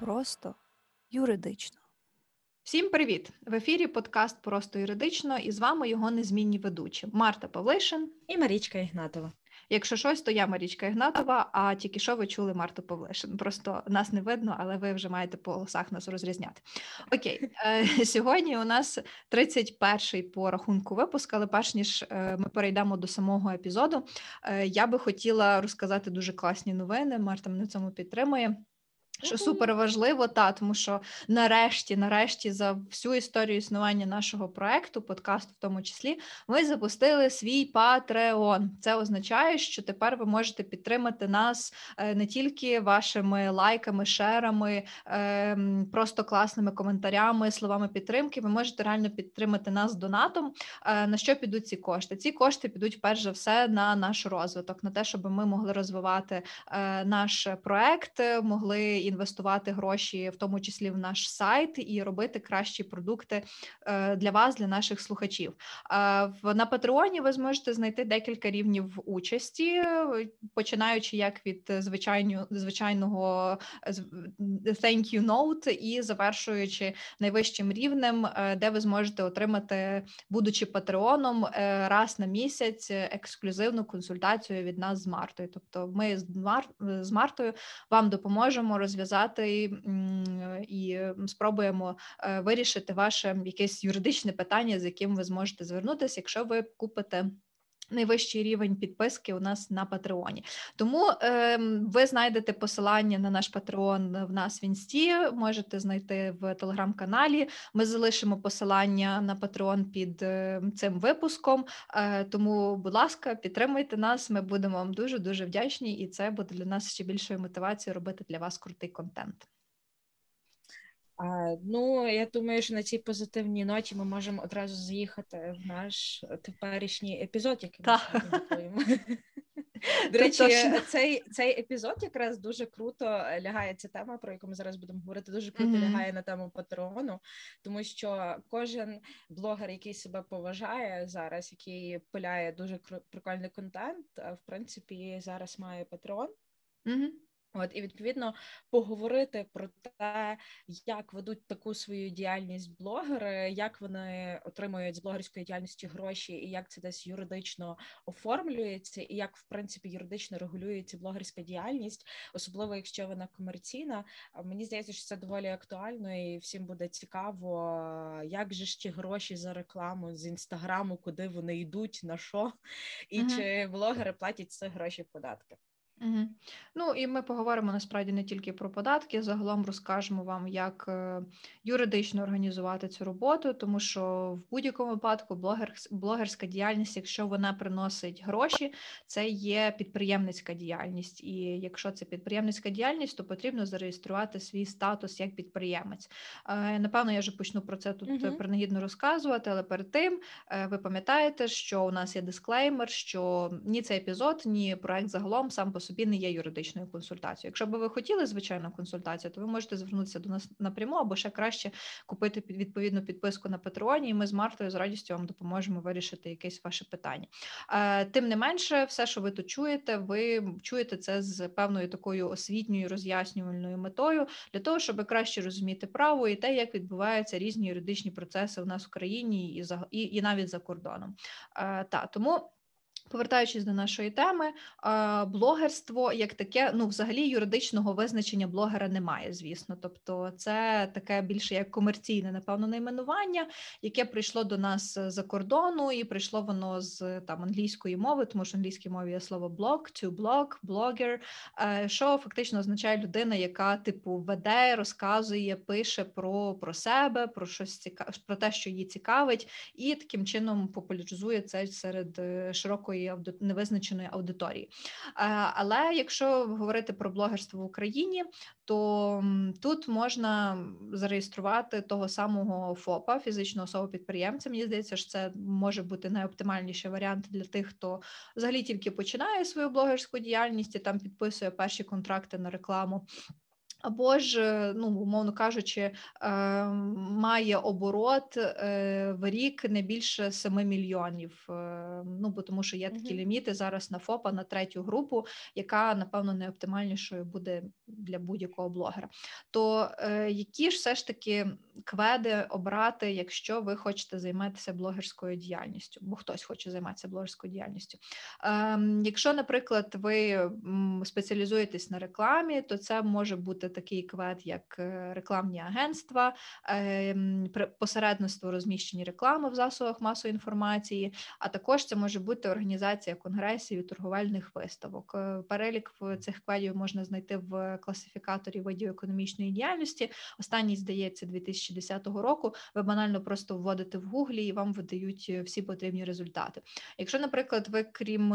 просто юридично. Всім привіт! В ефірі подкаст Просто юридично і з вами його незмінні ведучі Марта Павлишин і Марічка Ігнатова. Якщо щось, то я Марічка Ігнатова, а тільки що ви чули Марту Павлишин. Просто нас не видно, але ви вже маєте по голосах нас розрізняти. Окей, е, сьогодні у нас 31-й по рахунку випуск, але перш ніж е, ми перейдемо до самого епізоду, е, я би хотіла розказати дуже класні новини. Марта мене в цьому підтримує. Що супер важливо, та тому що нарешті, нарешті, за всю історію існування нашого проекту, подкасту, в тому числі, ми запустили свій Патреон. Це означає, що тепер ви можете підтримати нас е, не тільки вашими лайками, шерами, ем, просто класними коментарями, словами підтримки. Ви можете реально підтримати нас донатом. Е, на що підуть ці кошти? Ці кошти підуть перш за все на наш розвиток, на те, щоб ми могли розвивати е, наш проект, могли інвестувати гроші, в тому числі в наш сайт, і робити кращі продукти е, для вас, для наших слухачів. На Патреоні ви зможете знайти декілька рівнів участі, починаючи як від звичайного звичайного thank you note і завершуючи найвищим рівнем, е, де ви зможете отримати, будучи патреоном, е, раз на місяць ексклюзивну консультацію від нас з Мартою. Тобто, ми з Мартою вам допоможемо розв'язати розв'язати і спробуємо е, вирішити ваше якесь юридичне питання, з яким ви зможете звернутися, якщо ви купите. Найвищий рівень підписки у нас на Патреоні. Тому е, ви знайдете посилання на наш Патреон в нас в інсті, можете знайти в телеграм-каналі. Ми залишимо посилання на Патреон під е, цим випуском. Е, тому, будь ласка, підтримуйте нас. Ми будемо вам дуже дуже вдячні, і це буде для нас ще більшою мотивацією робити для вас крутий контент. Ну, я думаю, що на цій позитивній ноті ми можемо одразу заїхати в наш теперішній епізод, який ми готуємо. До речі, цей цей епізод якраз дуже круто лягає ця тема, про яку ми зараз будемо говорити. Дуже круто mm-hmm. лягає на тему патреону, тому що кожен блогер, який себе поважає зараз, який пиляє дуже прикольний контент, в принципі, зараз має патреон. Mm-hmm. От і відповідно поговорити про те, як ведуть таку свою діяльність блогери, як вони отримують з блогерської діяльності гроші, і як це десь юридично оформлюється, і як в принципі юридично регулюється блогерська діяльність, особливо якщо вона комерційна. Мені здається, що це доволі актуально, і всім буде цікаво, як же ж ті гроші за рекламу з інстаграму, куди вони йдуть, на що, і uh-huh. чи блогери платять ці гроші податки. Угу. Ну і ми поговоримо насправді не тільки про податки, загалом розкажемо вам, як е, юридично організувати цю роботу, тому що в будь-якому випадку блогер, блогерська діяльність, якщо вона приносить гроші, це є підприємницька діяльність. І якщо це підприємницька діяльність, то потрібно зареєструвати свій статус як підприємець. Е, напевно, я вже почну про це тут угу. принагідно розказувати, але перед тим е, ви пам'ятаєте, що у нас є дисклеймер, що ні цей епізод, ні проект загалом сам по собі не є юридичною консультацією. Якщо би ви хотіли звичайну консультацію, то ви можете звернутися до нас напряму або ще краще купити відповідну підписку на Патреоні, і ми з Мартою з радістю вам допоможемо вирішити якесь ваше питання. Е, тим не менше, все, що ви тут чуєте, ви чуєте це з певною такою освітньою роз'яснювальною метою для того, щоб краще розуміти право і те, як відбуваються різні юридичні процеси у нас в країні і за і, і навіть за кордоном. Е, та тому. Повертаючись до нашої теми, блогерство як таке, ну взагалі юридичного визначення блогера немає, звісно. Тобто, це таке більше як комерційне, напевно, найменування, яке прийшло до нас за кордону, і прийшло воно з там англійської мови, тому що в англійській мові є слово блог, to blog, blogger, е, що фактично означає людина, яка типу веде, розказує, пише про про себе, про щось цікаве, про те, що її цікавить, і таким чином популяризує це серед е, широкої широкої невизначеної аудиторії. Але якщо говорити про блогерство в Україні, то тут можна зареєструвати того самого ФОПа, фізичного особу підприємця. Мені здається, що це може бути найоптимальніший варіант для тих, хто взагалі тільки починає свою блогерську діяльність і там підписує перші контракти на рекламу. Або ж, е, ну, умовно кажучи, е, має оборот е, в рік не більше 7 мільйонів. Ну, бо тому що є такі ліміти зараз на ФОПа на третю групу, яка, напевно, найоптимальнішою буде для будь-якого блогера. То які ж все ж таки кведи обрати, якщо ви хочете займатися блогерською діяльністю, бо хтось хоче займатися блогерською діяльністю. Ем, Якщо, наприклад, ви спеціалізуєтесь на рекламі, то це може бути такий квет, як е, рекламні агентства, ем, посередництво розміщені реклами в засобах масової інформації, а також це може бути організація конгресів і торговельних виставок. Е, перелік цих кведів можна знайти в класифікаторі видів економічної діяльності. Останній здається 2010 року. Ви банально просто вводите в гуглі і вам видають е, всі потрібні результати. Якщо, наприклад, ви крім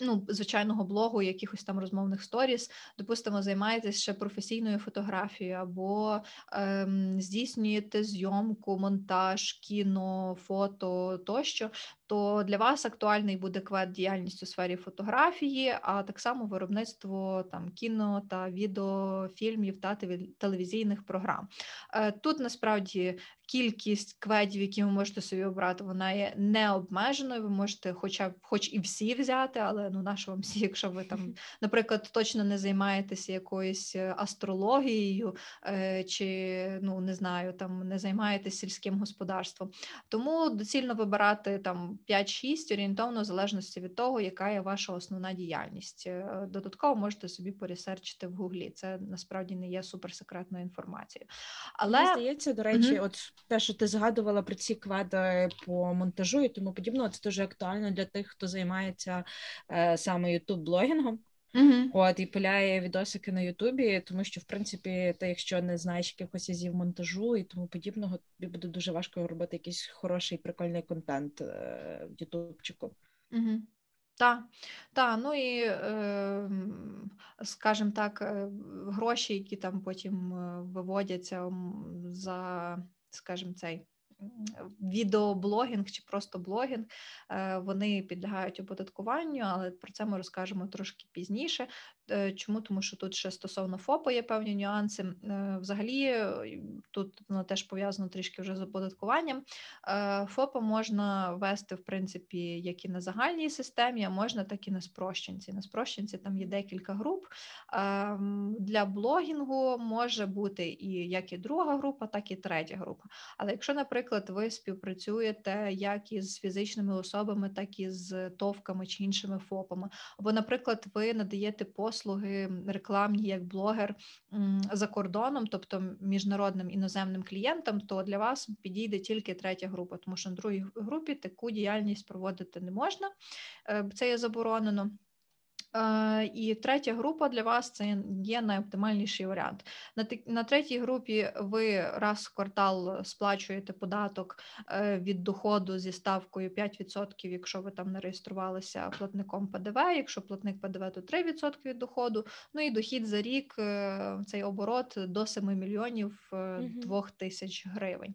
ну, звичайного блогу, якихось там розмовних сторіс, допустимо, займаєтесь ще професійною фотографією або ем, здійснюєте зйомку, монтаж, кіно, фото тощо, то для вас актуальний буде квет діяльність у сфері фотографії, а так само виробництво там кіно та відеофільмів та телевізійних програм. Е, тут насправді кількість кведів, які ви можете собі обрати, вона є необмеженою. Ви можете, хоча б хоч і всі взяти, але ну на вам всі, якщо ви там, наприклад, точно не займаєтеся якоюсь е, астрологією, е, чи ну не знаю, там не займаєтесь сільським господарством. Тому доцільно вибирати там 5-6 орієнтовно в залежності від того, яка є ваша основна діяльність. Е, додатково можете собі поресерчити в гуглі. Це насправді не є суперсекретною інформацією. Але Мені здається, до речі, угу. от те, що ти згадувала про ці квади по монтажу і тому подібного, це дуже актуально для тих, хто займається е, саме ютуб-блогінгом. Uh-huh. От і пиляє відосики на Ютубі, тому що в принципі, ти, якщо не знаєш якихось азів монтажу і тому подібного, тобі буде дуже важко робити якийсь хороший прикольний контент е, в Ютубчику. Uh-huh. Так, та, ну і, е, скажімо так, е, гроші, які там потім е, виводяться за скажімо, цей відеоблогінг чи просто блогінг, е, вони підлягають оподаткуванню, але про це ми розкажемо трошки пізніше. Е, чому? Тому що тут ще стосовно ФОПа є певні нюанси. Е, взагалі, тут воно теж пов'язано трішки вже з оподаткуванням. ФОПа можна вести, в принципі, як і на загальній системі, а можна так і на спрощенці. На спрощенці там є декілька груп. Для блогінгу може бути і як і друга група, так і третя група. Але якщо, наприклад, ви співпрацюєте як із фізичними особами, так і з товками чи іншими ФОПами, або, наприклад, ви надаєте послуги рекламні як блогер за кордоном, тобто міжнародним іноземним клієнтам, то для вас підійде тільки третя група, тому що на другій групі таку діяльність проводити не можна, е, це є заборонено. Е, і третя група для вас це є найоптимальніший варіант. На на третій групі ви раз в квартал сплачуєте податок е, від доходу зі ставкою 5%, якщо ви там не реєструвалися платником ПДВ. Якщо платник ПДВ, то 3% від доходу. Ну і дохід за рік е, цей оборот до 7 мільйонів 2 тисяч гривень.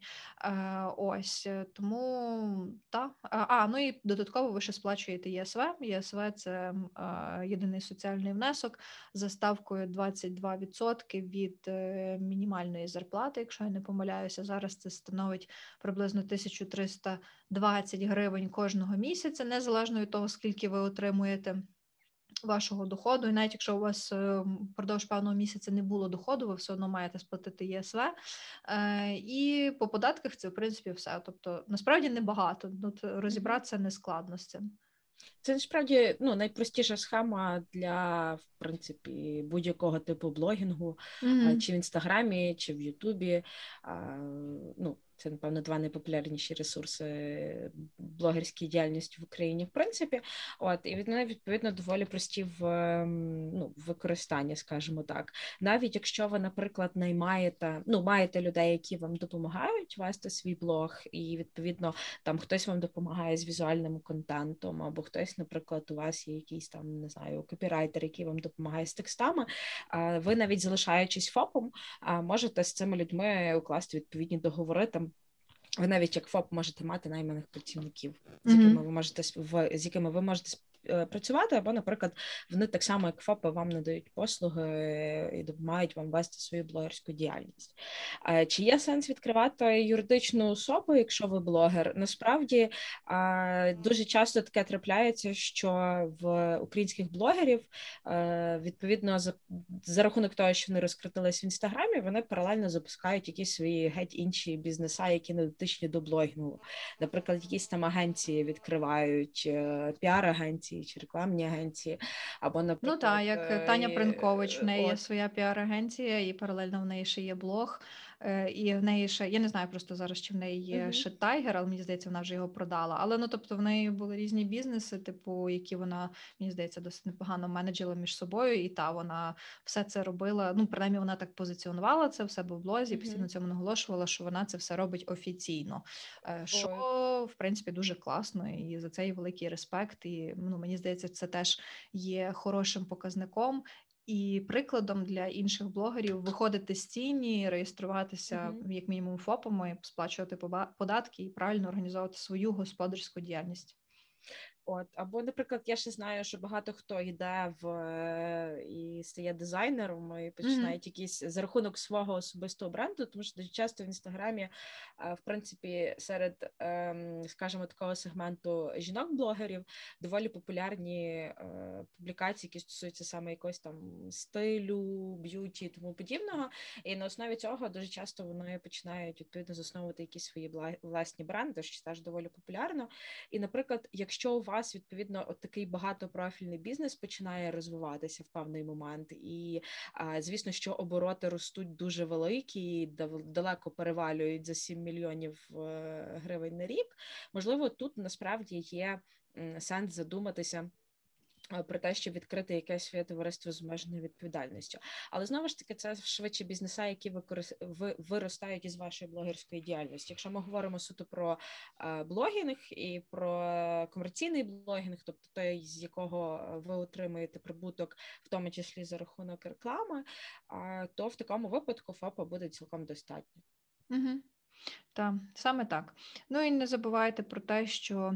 Ось тому так. А ну і додатково ви ще сплачуєте ЄСВ. ЄСВ це єдиний соціальний внесок за ставкою 22% від е, мінімальної зарплати. Якщо я не помиляюся, зараз це становить приблизно 1320 гривень кожного місяця, незалежно від того, скільки ви отримуєте. Вашого доходу, і навіть якщо у вас е, впродовж певного місяця не було доходу, ви все одно маєте сплатити ЄСВ. Е, і по податках це в принципі все. Тобто насправді небагато. Тут розібратися не складно з цим. Це насправді ну, найпростіша схема для в принципі будь-якого типу блогінгу, mm-hmm. чи в інстаграмі, чи в Ютубі. Ну, це, напевно, два найпопулярніші ресурси блогерської діяльності в Україні, в принципі. От, І від мене, відповідно, доволі прості в ем, ну, використанні, скажімо так. Навіть якщо ви, наприклад, наймаєте, ну, маєте людей, які вам допомагають вести свій блог, і, відповідно, там хтось вам допомагає з візуальним контентом, або хтось, наприклад, у вас є якийсь там, не знаю, копірайтер, який вам допомагає з текстами, ви навіть залишаючись ФОПом, можете з цими людьми укласти відповідні договори там. Ви навіть як ФОП можете мати найманих працівників, з якими ви можете з якими ви можете працювати, або, наприклад, вони так само, як ФОПи, вам надають послуги і допомагають вам вести свою блогерську діяльність. Е, чи є сенс відкривати юридичну особу, якщо ви блогер? Насправді е, дуже часто таке трапляється, що в українських блогерів відповідно за, за рахунок того, що вони розкритились в інстаграмі, вони паралельно запускають якісь свої геть інші бізнеса, які не дотичні до блогінгу. Наприклад, якісь там агенції відкривають піар-агенції чи рекламні агенції, або наприклад, ну так, як Таня Принкович, в неї є своя піар-агенція, і паралельно в неї ще є блог. Е, і в неї ще я не знаю просто зараз, чи в неї є Мгм. ще Тайгер, але мені здається, вона вже його продала. Але ну тобто в неї були різні бізнеси, типу, які вона мені здається досить непогано менеджила між собою, і та вона все це робила. Ну, принаймні, вона так позиціонувала це в себе в блозі, Мгм. постійно цьому наголошувала, що вона це все робить офіційно. Е, Що в принципі дуже класно, і за це їй великий респект. І ну мені здається, це теж є хорошим показником. І прикладом для інших блогерів виходити з тіні, реєструватися Мгм. як мінімум ФОПами, сплачувати податки і правильно організовувати свою господарську діяльність. От або, наприклад, я ще знаю, що багато хто йде в е, і стає дизайнером і починають якісь за рахунок свого особистого бренду, тому що дуже часто в інстаграмі, е, в принципі, серед, ем, скажімо, такого сегменту жінок-блогерів доволі популярні е, публікації, які стосуються саме якогось там стилю, б'юті і тому подібного. І на основі цього дуже часто вони починають відповідно засновувати якісь свої власні бренди, що теж доволі популярно. І, наприклад, якщо у вас відповідно от такий багатопрофільний бізнес починає розвиватися в певний момент, і звісно, що обороти ростуть дуже великі, далеко перевалюють за 7 мільйонів е, гривень на рік. Можливо, тут насправді є сенс задуматися. Е, Про те, щоб відкрити якесь своє товариство з обмеженою відповідальністю, але знову ж таки, це швидше бізнеса, які використ... ви... виростають із вашої блогерської діяльності. Якщо ми говоримо суто про е, блогінг і про комерційний блогінг, тобто той, з якого ви отримуєте прибуток, в тому числі за рахунок реклами, е, то в такому випадку ФОПа буде цілком достатньо. Угу. Так, саме так. Ну і не забувайте про те, що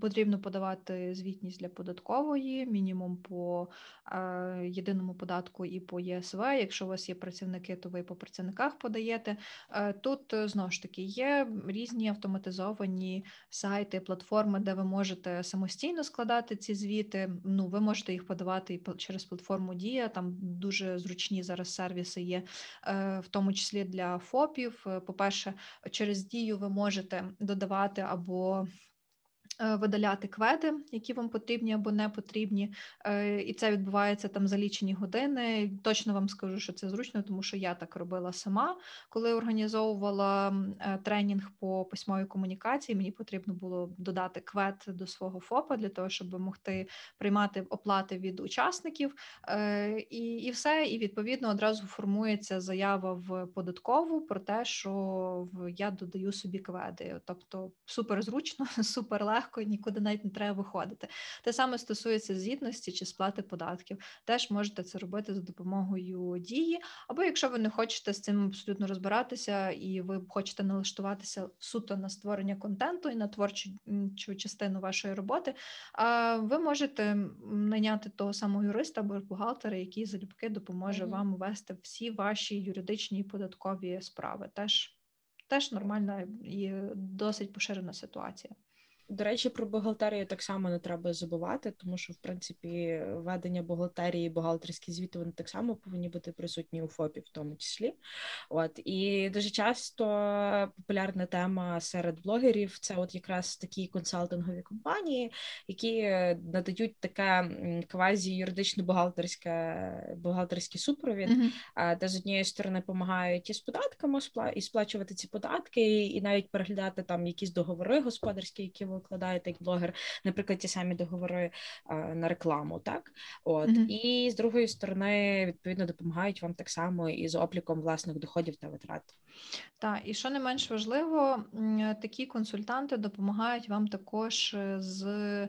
потрібно подавати звітність для податкової, мінімум по е, єдиному податку і по ЄСВ. Якщо у вас є працівники, то ви по працівниках подаєте. Е, тут е, знову ж таки є різні автоматизовані сайти, платформи, де ви можете самостійно складати ці звіти. Ну, ви можете їх подавати і по- через платформу Дія. Там дуже зручні зараз сервіси є, в тому числі для ФОПів. Е, По-перше, через дію ви можете додавати або видаляти кведи, які вам потрібні або не потрібні. Е, І це відбувається там за лічені години. Точно вам скажу, що це зручно, тому що я так робила сама, коли організовувала е, тренінг по письмовій комунікації. Мені потрібно було додати квет до свого ФОПа для того, щоб могти приймати оплати від учасників. Е, І, і все. І відповідно одразу формується заява в податкову про те, що я додаю собі кведи. Тобто супер зручно, супер легко, нікуди навіть не треба виходити. Те саме стосується звітності чи сплати податків. Теж можете це робити за допомогою дії. Або якщо ви не хочете з цим абсолютно розбиратися, і ви хочете налаштуватися суто на створення контенту і на творчу частину вашої роботи, ви можете найняти того самого юриста або бухгалтера, який залюбки допоможе Мгм. вам вести всі ваші юридичні і податкові справи. Теж, теж нормальна і досить поширена ситуація. До речі, про бухгалтерію так само не треба забувати, тому що в принципі ведення бухгалтерії, бухгалтерські звіти вони так само повинні бути присутні у ФОПі, в тому числі. От і дуже часто популярна тема серед блогерів це от якраз такі консалтингові компанії, які надають таке квазі юридично бухгалтерське бухгалтерський супровід, а, де з однієї сторони допомагають і з податками і сплачувати ці податки, і навіть переглядати там якісь договори господарські, які ви укладаєте як блогер, наприклад, ті самі договори а, на рекламу, так от Мгм. і з другої сторони, відповідно, допомагають вам так само і з обліком власних доходів та витрат. Так, і що не менш важливо, такі консультанти допомагають вам також е, з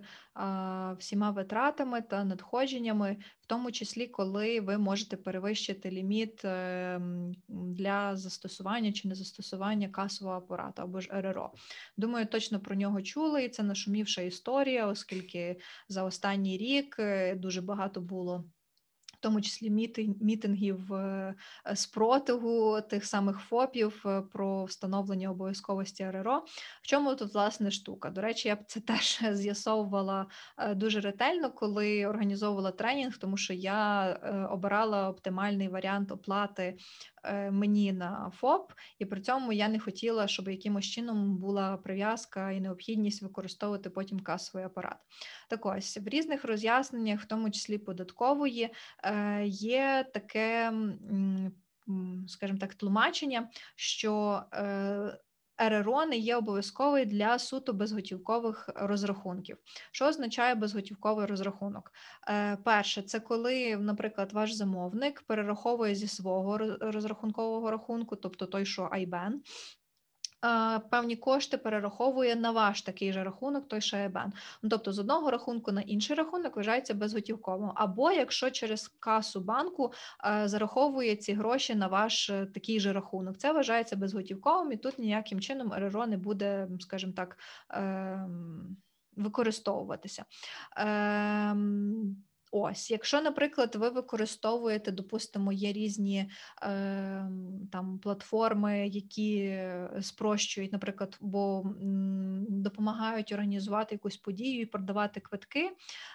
всіма витратами та надходженнями, в тому числі, коли ви можете перевищити ліміт е, для застосування чи незастосування касового апарату або ж РРО. Думаю, точно про нього чули. і це нашумівша історія, оскільки за останній рік е, дуже багато було в тому числі мітингів е, спротиву тих самих ФОПів е, про встановлення обов'язковості РРО. В чому тут власне штука? До речі, я б це теж з'ясовувала е, дуже ретельно, коли організовувала тренінг, тому що я обирала оптимальний варіант оплати Е, мені на ФОП, і при цьому я не хотіла, щоб якимось чином була прив'язка і необхідність використовувати потім касовий апарат. Так ось в різних роз'ясненнях, в тому числі податкової, е, є таке. Скажімо так, тлумачення, що е, РРО не є обов'язковий для суто безготівкових розрахунків. Що означає безготівковий розрахунок? Е, Перше, це коли, наприклад, ваш замовник перераховує зі свого розрахункового рахунку, тобто той, що IBAN, певні кошти перераховує на ваш такий же рахунок, той ШЕБЕН. Ну, тобто з одного рахунку на інший рахунок вважається безготівковим. Або якщо через касу банку зараховує ці гроші на ваш е, такий же рахунок, це вважається безготівковим, і тут ніяким чином РРО не буде, скажімо так, ем, використовуватися. Ем, Ось, якщо, наприклад, ви використовуєте, допустимо, є різні е, там платформи, які спрощують, наприклад, бо допомагають організувати якусь подію і продавати квитки,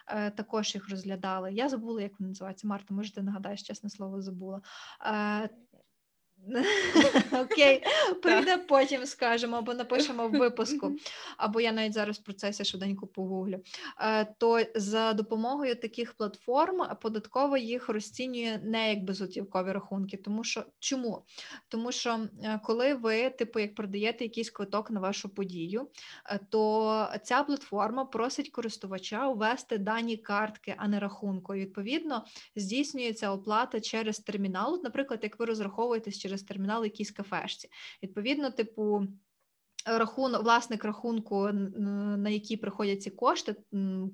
е, також їх розглядали. Я забула, як вони називаються. Марта, може, ти нагадаєш, чесне слово, забула. Е, Окей, прийде потім скажемо, або напишемо в випуску, або я навіть зараз в процесі швиденько погуглю. Е, то за допомогою таких платформ податкова їх розцінює не як безготівкові рахунки. Тому що чому? Тому що е, коли ви, типу, як продаєте якийсь квиток на вашу подію, е, то ця платформа просить користувача ввести дані картки, а не рахунку. І, Відповідно, здійснюється оплата через термінал. Наприклад, як ви розраховуєтесь через через термінал якійсь кафешці. Відповідно, типу, рахунок, власник рахунку, на який приходять ці кошти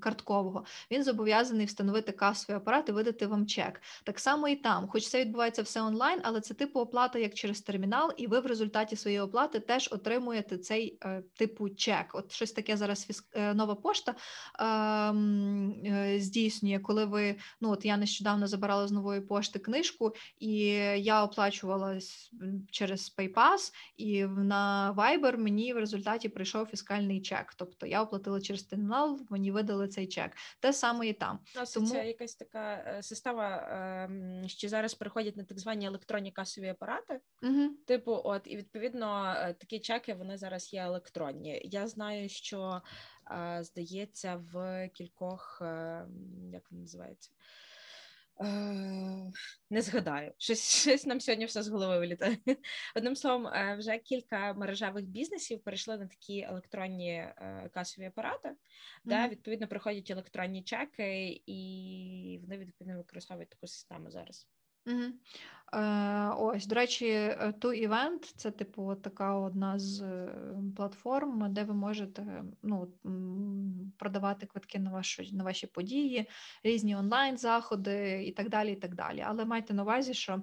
карткового, він зобов'язаний встановити касовий апарат і видати вам чек. Так само і там, хоч це відбувається все онлайн, але це типу оплата як через термінал, і ви в результаті своєї оплати теж отримуєте цей е, типу чек. От щось таке зараз фіск... е, нова пошта е, здійснює, коли ви ну от я нещодавно забирала з нової пошти книжку, і я оплачувала через PayPass, і на Viber мені мені в результаті прийшов фіскальний чек. Тобто я оплатила через термінал, мені видали цей чек. Те саме і там. Тому... Це якась така е, система, ем, що зараз переходять на так звані електронні касові апарати. Угу. Типу, от і відповідно е, такі чеки вони зараз є електронні. Я знаю, що е, здається в кількох ем, як називається. Е, не згадаю, щось щось нам сьогодні все з голови вилітає. Одним словом, е, вже кілька мережевих бізнесів перейшли на такі електронні е, касові апарати, mm-hmm. де відповідно приходять електронні чеки, і вони відповідно використовують таку систему зараз. Угу. Е, Ось, до речі, ту івент це, типу, така одна з е, платформ, де ви можете ну, продавати квитки на вашу, на ваші події, різні онлайн-заходи і так далі. і так далі. Але майте на увазі, що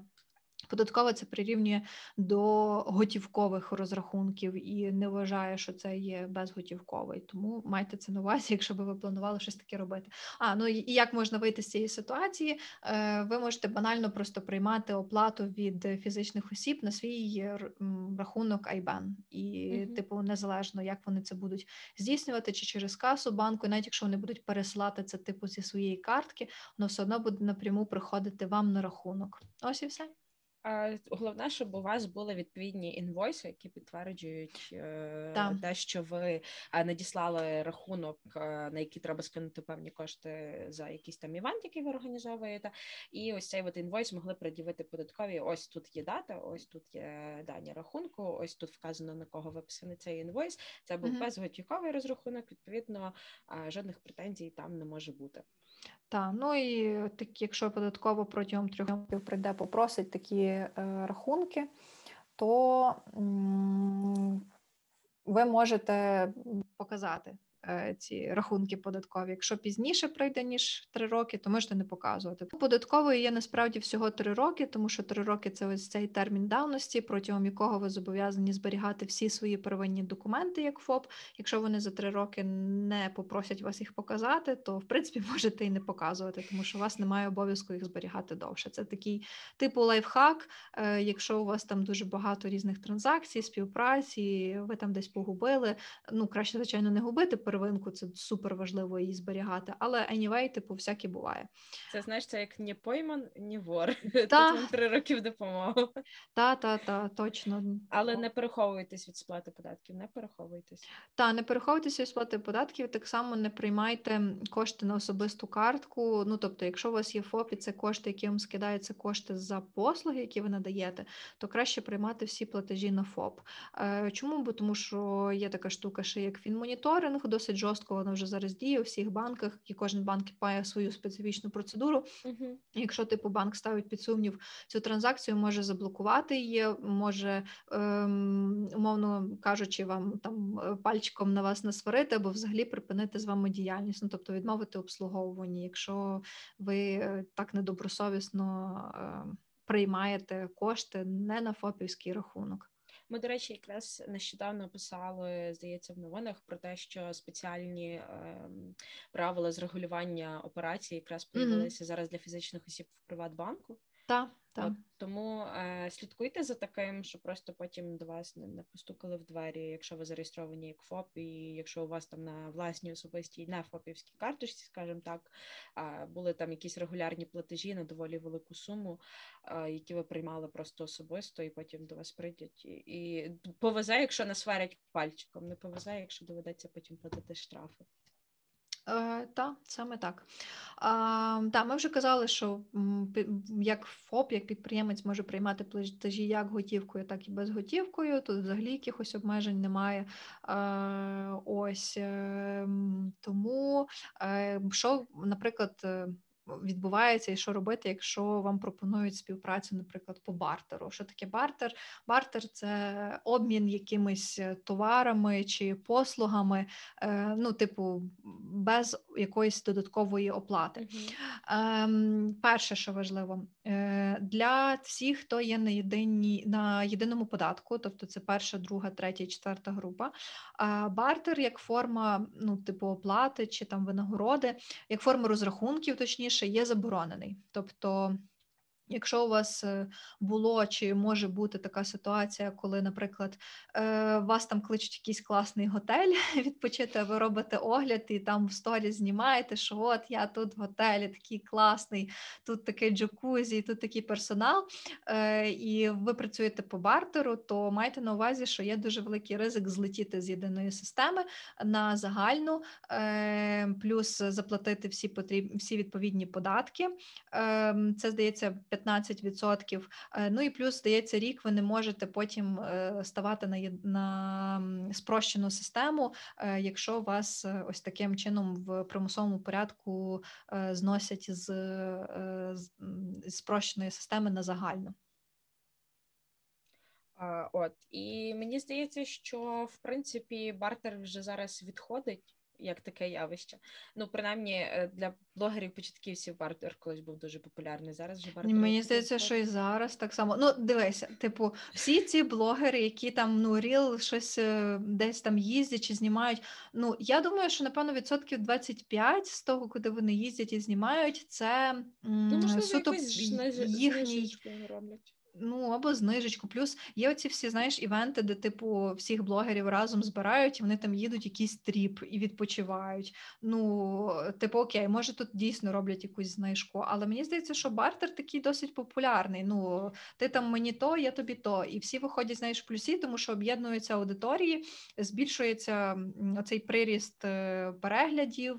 Податкова це прирівнює до готівкових розрахунків і не вважає, що це є безготівковий. Тому майте це на увазі, якщо би ви планували щось таке робити. А ну і як можна вийти з цієї ситуації? Е, ви можете банально просто приймати оплату від фізичних осіб на свій рахунок IBAN. і, mm-hmm. типу, незалежно як вони це будуть здійснювати, чи через касу банку, навіть якщо вони будуть пересилати це типу зі своєї картки, воно все одно буде напряму приходити вам на рахунок. Ось і все. Головне, щоб у вас були відповідні інвойси, які підтверджують е, те, що ви надіслали рахунок, е, на який треба скинути певні кошти за якийсь там івент, який ви організовуєте, і ось цей от інвойс могли пред'явити податкові. Ось тут є дата, ось тут є дані рахунку, ось тут вказано на кого виписаний цей інвойс. Це був uh-huh. безготівковий розрахунок. Відповідно, жодних претензій там не може бути. Так, ну і так, якщо податково протягом трьох років прийде, попросить такі е, рахунки, то м, ви можете показати ці рахунки податкові. Якщо пізніше пройде ніж три роки, то можете не показувати. Податковою є насправді всього три роки, тому що три роки це ось цей термін давності, протягом якого ви зобов'язані зберігати всі свої первинні документи як ФОП. Якщо вони за три роки не попросять вас їх показати, то в принципі можете і не показувати, тому що у вас немає обов'язку їх зберігати довше. Це такий типу лайфхак. Е, Якщо у вас там дуже багато різних транзакцій, співпраці, ви там десь погубили. Ну краще, звичайно, не губити первинку, це супер важливо її зберігати. Але anyway, типу, всяке буває. Це знаєш, це як ні пойман, ні вор. Та. Тут вам три роки в допомогу. Та, та, та, точно. Але не переховуйтесь від сплати податків, не переховуйтесь. Та не переховуйтеся від сплати податків, так само не приймайте кошти на особисту картку. Ну тобто, якщо у вас є ФОП і це кошти, які вам скидаються кошти за послуги, які ви надаєте, то краще приймати всі платежі на ФОП. Е, Чому? Бо тому, що є така штука, ще як фінмоніторинг, досить жорстко вона вже зараз діє у всіх банках, і кожен банк має свою специфічну процедуру. Угу. Якщо типу банк ставить під сумнів цю транзакцію, може заблокувати її, може, ем, умовно кажучи, вам там е, пальчиком на вас насварити або взагалі припинити з вами діяльність, ну тобто відмовити обслуговуванні, якщо ви е, так недобросовісно е, приймаєте кошти не на ФОПівський рахунок. Ми, до речі, якраз нещодавно писали, здається, в новинах про те, що спеціальні ем, правила з регулювання операцій якраз появилися зараз для фізичних осіб в Приватбанку. Та, та. От, тому е, слідкуйте за таким, щоб просто потім до вас не, не постукали в двері, якщо ви зареєстровані як ФОП, і якщо у вас там на власній особистій не ФОПівській карточці, скажімо так, е, були там якісь регулярні платежі на доволі велику суму, е, які ви приймали просто особисто, і потім до вас прийдуть. І, і повезе, якщо насварять пальчиком, не повезе, якщо доведеться потім платити штрафи. Е, та, саме так. А, та, ми вже казали, що як ФОП, як підприємець може приймати платежі як готівкою, так і безготівкою. Тут взагалі якихось обмежень немає. Е, ось е, тому е, що, наприклад. Відбувається і що робити, якщо вам пропонують співпрацю, наприклад, по бартеру. Що таке бартер? Бартер це обмін якимись е, товарами чи послугами, е, ну, типу, без якоїсь додаткової оплати. Ем, перше, що важливо, е, для всіх, хто є на єдиній на єдиному податку, тобто це перша, друга, третя і четверта група. Бартер як форма, ну, типу оплати чи там винагороди, як форма розрахунків, точніше, є заборонений. Тобто. Якщо у вас е, було чи може бути така ситуація, коли, наприклад, е, вас там кличуть якийсь класний готель відпочити, а ви робите огляд і там в сторі знімаєте, що от я тут в готелі такий класний, тут такий джакузі, тут такий персонал, е, і ви працюєте по бартеру, то майте на увазі, що є дуже великий ризик злетіти з єдиної системи на загальну, плюс заплатити всі потрібні всі відповідні податки. Ем, Це здається 15%. Е, Ну і плюс, здається, рік ви не можете потім е, ставати на, на спрощену систему, е, якщо вас ось таким чином в примусовому порядку зносять з, з спрощеної системи на загальну. От і мені здається, що в принципі бартер вже зараз відходить як таке явище. Ну, принаймні е, для блогерів початківців бартер колись був дуже популярний. Зараз вже бартер Мені здається, що і зараз так само. Ну, дивися, типу, всі ці блогери, які там ну real щось е, десь там їздять чи знімають. Ну, я думаю, що напевно відсотків 25 з того, куди вони їздять і знімають, це ну, можливо, суто їхній. роблять. Ну, або знижечку. Плюс є оці всі, знаєш, івенти, де, типу, всіх блогерів разом збирають, і вони там їдуть якийсь тріп і відпочивають. Ну, типу, окей, може тут дійсно роблять якусь знижку, але мені здається, що бартер такий досить популярний. Ну, ти там мені то, я тобі то. І всі виходять, знаєш, в плюсі, тому що об'єднуються аудиторії, збільшується оцей приріст е, переглядів,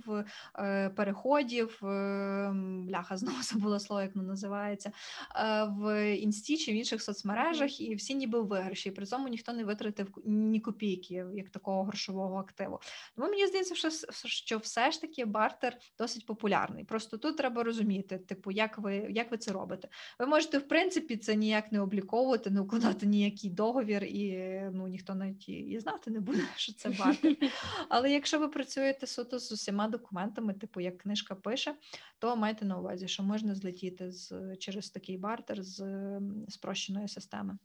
е, переходів. е, Бляха, знову забула слово, як воно називається. е, В інсті чи в інших соцмережах, і всі ніби в виграші. І при цьому ніхто не витратив ні копійки як такого грошового активу. Тому мені здається, що що все ж таки бартер досить популярний. Просто тут треба розуміти, типу, як ви як ви це робите. Ви можете, в принципі, це ніяк не обліковувати, не укладати ніякий договір, і ну ніхто навіть і знати не буде, що це бартер. Але якщо ви працюєте суто з усіма документами, типу як книжка пише, то майте на увазі, що можна злетіти з через такий бартер з спрощеної системи.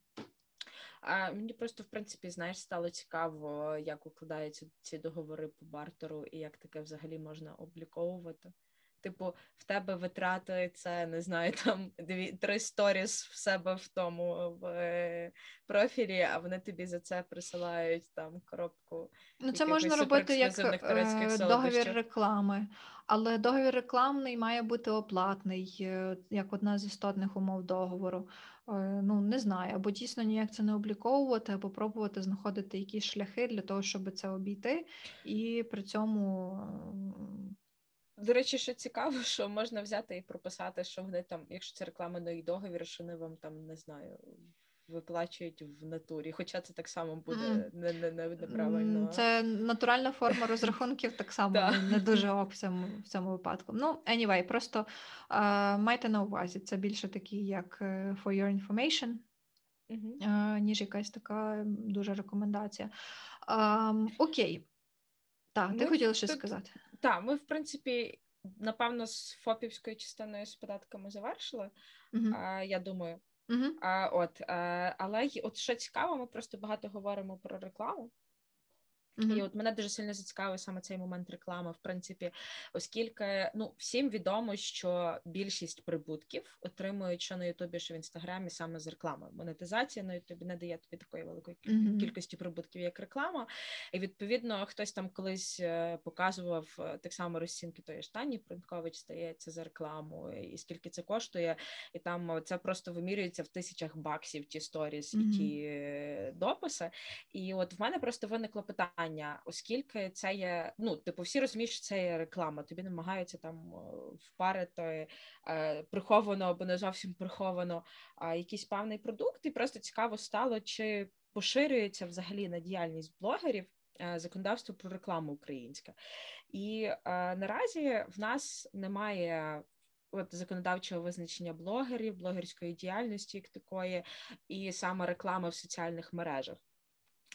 А мені просто в принципі знаєш стало цікаво, як укладаються ці договори по бартеру і як таке взагалі можна обліковувати. Типу, в тебе витрати це не знаю, там дві три сторіс в себе в тому в е, профілі, а вони тобі за це присилають там коробку. Ну, це можна робити як е, договір реклами, але договір рекламний має бути оплатний, е, як одна з істотних умов договору. Ну, не знаю, або дійсно ніяк це не обліковувати, або пробувати знаходити якісь шляхи для того, щоб це обійти, і при цьому до речі, що цікаво, що можна взяти і прописати, що вони там, якщо це рекламний договір, що вони вам там не знаю. Виплачують в натурі, хоча це так само буде mm. не, не, не, неправильно. Це натуральна форма розрахунків, так само не дуже ок в цьому в цьому випадку. Ну, anyway, просто uh, майте на увазі, це більше такий, як е, for your information, mm-hmm. uh, ніж якась така дуже рекомендація. Um, окей. Так, ти хотіла щось сказати? Так, ми, в принципі, напевно, з ФОПівською частиною з податками завершили, uh-huh. я думаю. Uh-huh. А, От, а, Але от що цікаво, ми просто багато говоримо про рекламу. Mm-hmm. І от мене дуже сильно зацікавив саме цей момент реклами, в принципі, оскільки ну всім відомо, що більшість прибутків отримують що на Ютубі, що в інстаграмі саме з реклами. Монетизація на Ютубі не дає тобі такої великої mm-hmm. кількості прибутків, як реклама. І відповідно хтось там колись е, показував е, так само розцінки тої штані Принкович стається за рекламу, і скільки це коштує, і там це просто вимірюється в тисячах баксів ті сторіс mm-hmm. і ті е, дописи. І от в мене просто виникло питання питання, оскільки це є, ну, типу, всі розуміють, що це є реклама, тобі намагаються там впарити е, приховано або не зовсім приховано е, якийсь певний продукт, і просто цікаво стало, чи поширюється взагалі на діяльність блогерів. Е, законодавство про рекламу українське, і е, наразі в нас немає от законодавчого визначення блогерів, блогерської діяльності як такої, і саме реклами в соціальних мережах.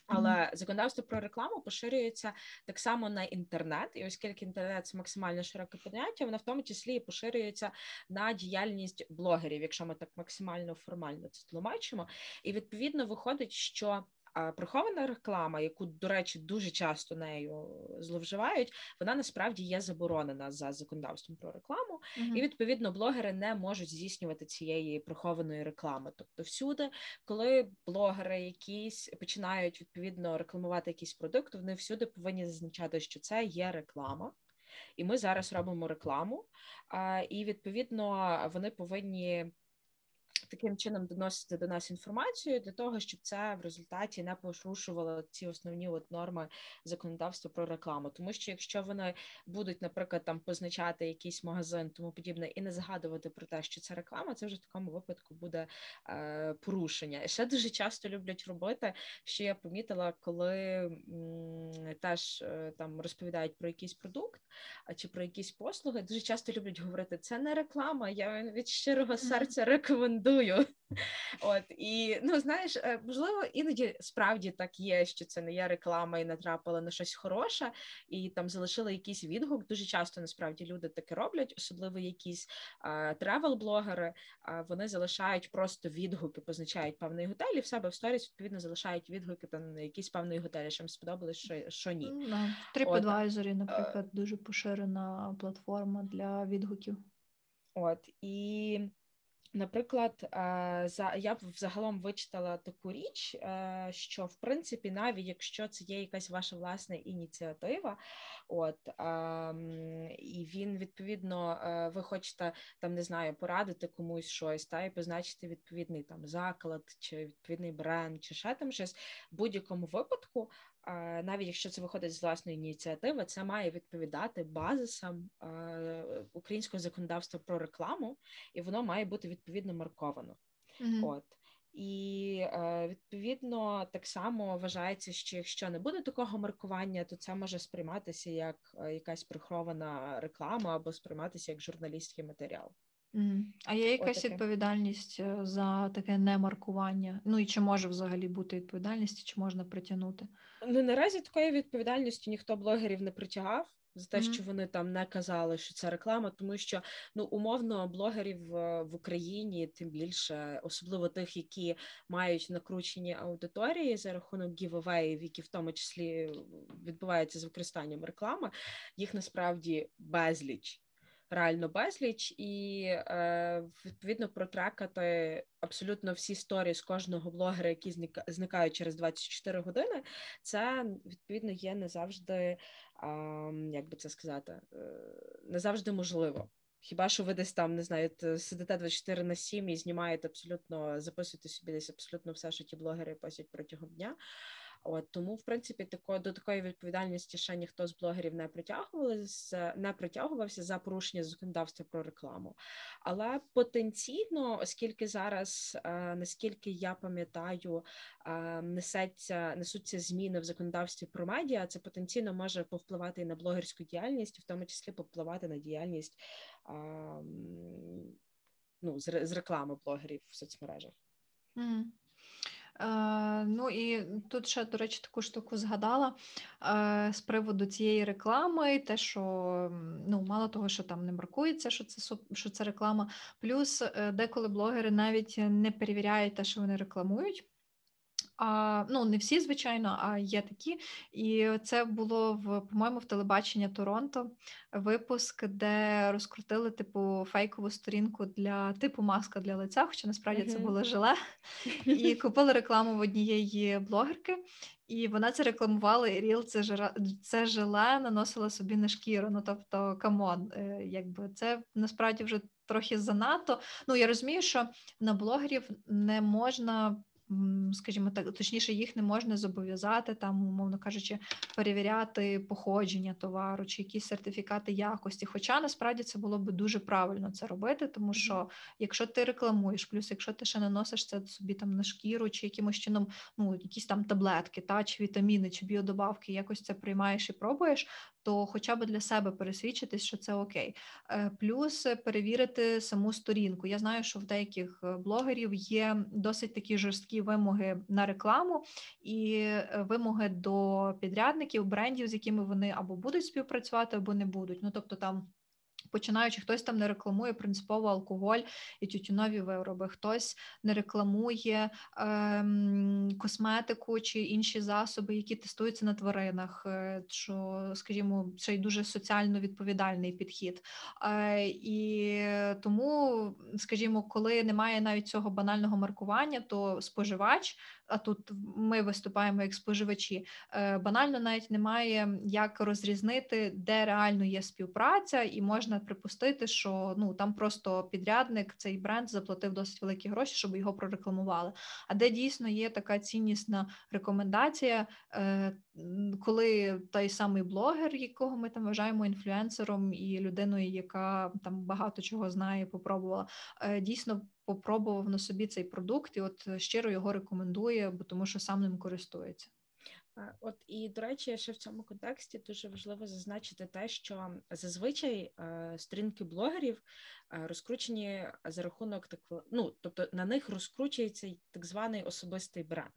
Але законодавство про рекламу поширюється так само на інтернет, і оскільки інтернет це максимально широке поняття, воно в тому числі і поширюється на діяльність блогерів, якщо ми так максимально формально це тлумачимо. І відповідно виходить, що а прихована реклама, яку, до речі, дуже часто нею зловживають, вона насправді є заборонена за законодавством про рекламу, uh-huh. і відповідно блогери не можуть здійснювати цієї прихованої реклами. Тобто, всюди, коли блогери якісь починають відповідно рекламувати якийсь продукт, вони всюди повинні зазначати, що це є реклама. І ми зараз робимо рекламу, і відповідно вони повинні таким чином доносити до нас інформацію для того, щоб це в результаті не порушувало ці основні от норми законодавства про рекламу. Тому що якщо вони будуть, наприклад, там позначати якийсь магазин, тому подібне, і не згадувати про те, що це реклама, це вже в такому випадку буде е, порушення. І ще дуже часто люблять робити, що я помітила, коли м, теж е, там розповідають про якийсь продукт а чи про якісь послуги, дуже часто люблять говорити, це не реклама, я від щирого серця рекомендую рекомендую. От і ну знаєш, е, можливо, іноді справді так є, що це не є реклама і натрапили на щось хороше, і там залишили якийсь відгук. Дуже часто насправді люди таке роблять, особливо якісь тревел-блогери. Вони залишають просто відгуки, позначають певний готель, і в себе в сторіс відповідно залишають відгуки там на якісь певний готель, що їм сподобалось, що що ні. TripAdvisor, наприклад, дуже поширена платформа для відгуків. От і Наприклад, е, за я б взагалом вичитала таку річ, е, що в принципі, навіть якщо це є якась ваша власна ініціатива, от ем, і він відповідно, е, ви хочете там не знаю, порадити комусь щось, та і позначити відповідний там заклад, чи відповідний бренд, чи ще там щось в будь-якому випадку навіть якщо це виходить з власної ініціативи, це має відповідати базисам українського законодавства про рекламу, і воно має бути відповідно марковано. Mm-hmm. От і е, відповідно так само вважається, що якщо не буде такого маркування, то це може сприйматися як е, якась прихована реклама або сприйматися як журналістський матеріал. А є якась Отаке. відповідальність е, за таке немаркування? Ну і чи може взагалі бути відповідальність, чи можна притягнути? Ну наразі такої відповідальності ніхто блогерів не притягав за те, mm-hmm. що вони там не казали, що це реклама, тому що ну умовно блогерів е, в Україні, тим більше, особливо тих, які мають накручені аудиторії за рахунок гівавеїв, які в тому числі відбуваються з використанням реклами, їх насправді безліч реально безліч, і е, відповідно протрекати абсолютно всі сторі з кожного блогера, які зникають через 24 години. Це відповідно є не завжди, як би це сказати, е, не завжди можливо. Хіба що ви десь там не знаю, сидите 24 на 7 і знімаєте абсолютно, записуєте собі десь абсолютно все, що ті блогери постять протягом дня. От тому, в принципі, тако до такої відповідальності ще ніхто з блогерів не притягувався, не притягувався за порушення законодавства про рекламу. Але потенційно, оскільки зараз, е, наскільки я пам'ятаю, е, несеться несуться зміни в законодавстві про медіа, це потенційно може повпливати і на блогерську діяльність, в тому числі повпливати на діяльність ну, з реклами блогерів в соцмережах. Mm. Е, Ну і тут ще, до речі, таку штуку згадала е, з приводу цієї реклами, те, що ну, мало того, що там не маркується, що це що це реклама, плюс е, деколи блогери навіть не перевіряють те, що вони рекламують. А, Ну, не всі, звичайно, а є такі. І це було в, по-моєму, в телебачення Торонто випуск, де розкрутили типу фейкову сторінку для типу маска для лиця, хоча насправді mm-hmm. це було желе. І купили рекламу в однієї блогерки, і вона це рекламувала, і real це жара, це желе наносила собі на шкіру. Ну тобто, come on, е, якби це насправді вже трохи занадто. Ну я розумію, що на блогерів не можна скажімо так, точніше, їх не можна зобов'язати там, умовно кажучи, перевіряти походження товару чи якісь сертифікати якості. Хоча насправді це було б дуже правильно це робити, тому що якщо ти рекламуєш, плюс якщо ти ще наносиш це собі там на шкіру, чи якимось чином, ну якісь там таблетки, та чи вітаміни, чи біодобавки, якось це приймаєш і пробуєш, то хоча б для себе пересвідчитись, що це окей. Е, плюс перевірити саму сторінку. Я знаю, що в деяких е, блогерів є досить такі жорсткі вимоги на рекламу і е, вимоги до підрядників, брендів, з якими вони або будуть співпрацювати, або не будуть. Ну тобто там починаючи, хтось там не рекламує принципово алкоголь і тютюнові вироби, хтось не рекламує ем, косметику чи інші засоби, які тестуються на тваринах, е, що, скажімо, це й дуже соціально відповідальний підхід. Е, І тому, скажімо, коли немає навіть цього банального маркування, то споживач а тут ми виступаємо як споживачі. Е, банально навіть немає як розрізнити, де реально є співпраця, і можна припустити, що ну там просто підрядник цей бренд заплатив досить великі гроші, щоб його прорекламували. А де дійсно є така ціннісна рекомендація, е, коли той самий блогер, якого ми там вважаємо інфлюенсером і людиною, яка там багато чого знає, попробувала, е, дійсно попробував на собі цей продукт, і от щиро його рекомендує, бо тому що сам ним користується. От і до речі, ще в цьому контексті дуже важливо зазначити те, що зазвичай е, сторінки блогерів е, розкручені за рахунок так, ну тобто на них розкручується так званий особистий бренд.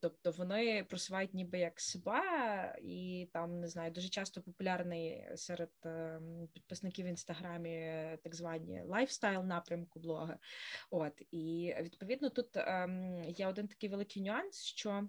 Тобто вони просувають ніби як себе, і там не знаю, дуже часто популярний серед підписників в інстаграмі так звані лайфстайл напрямку блоги. От і відповідно тут ем, є один такий великий нюанс, що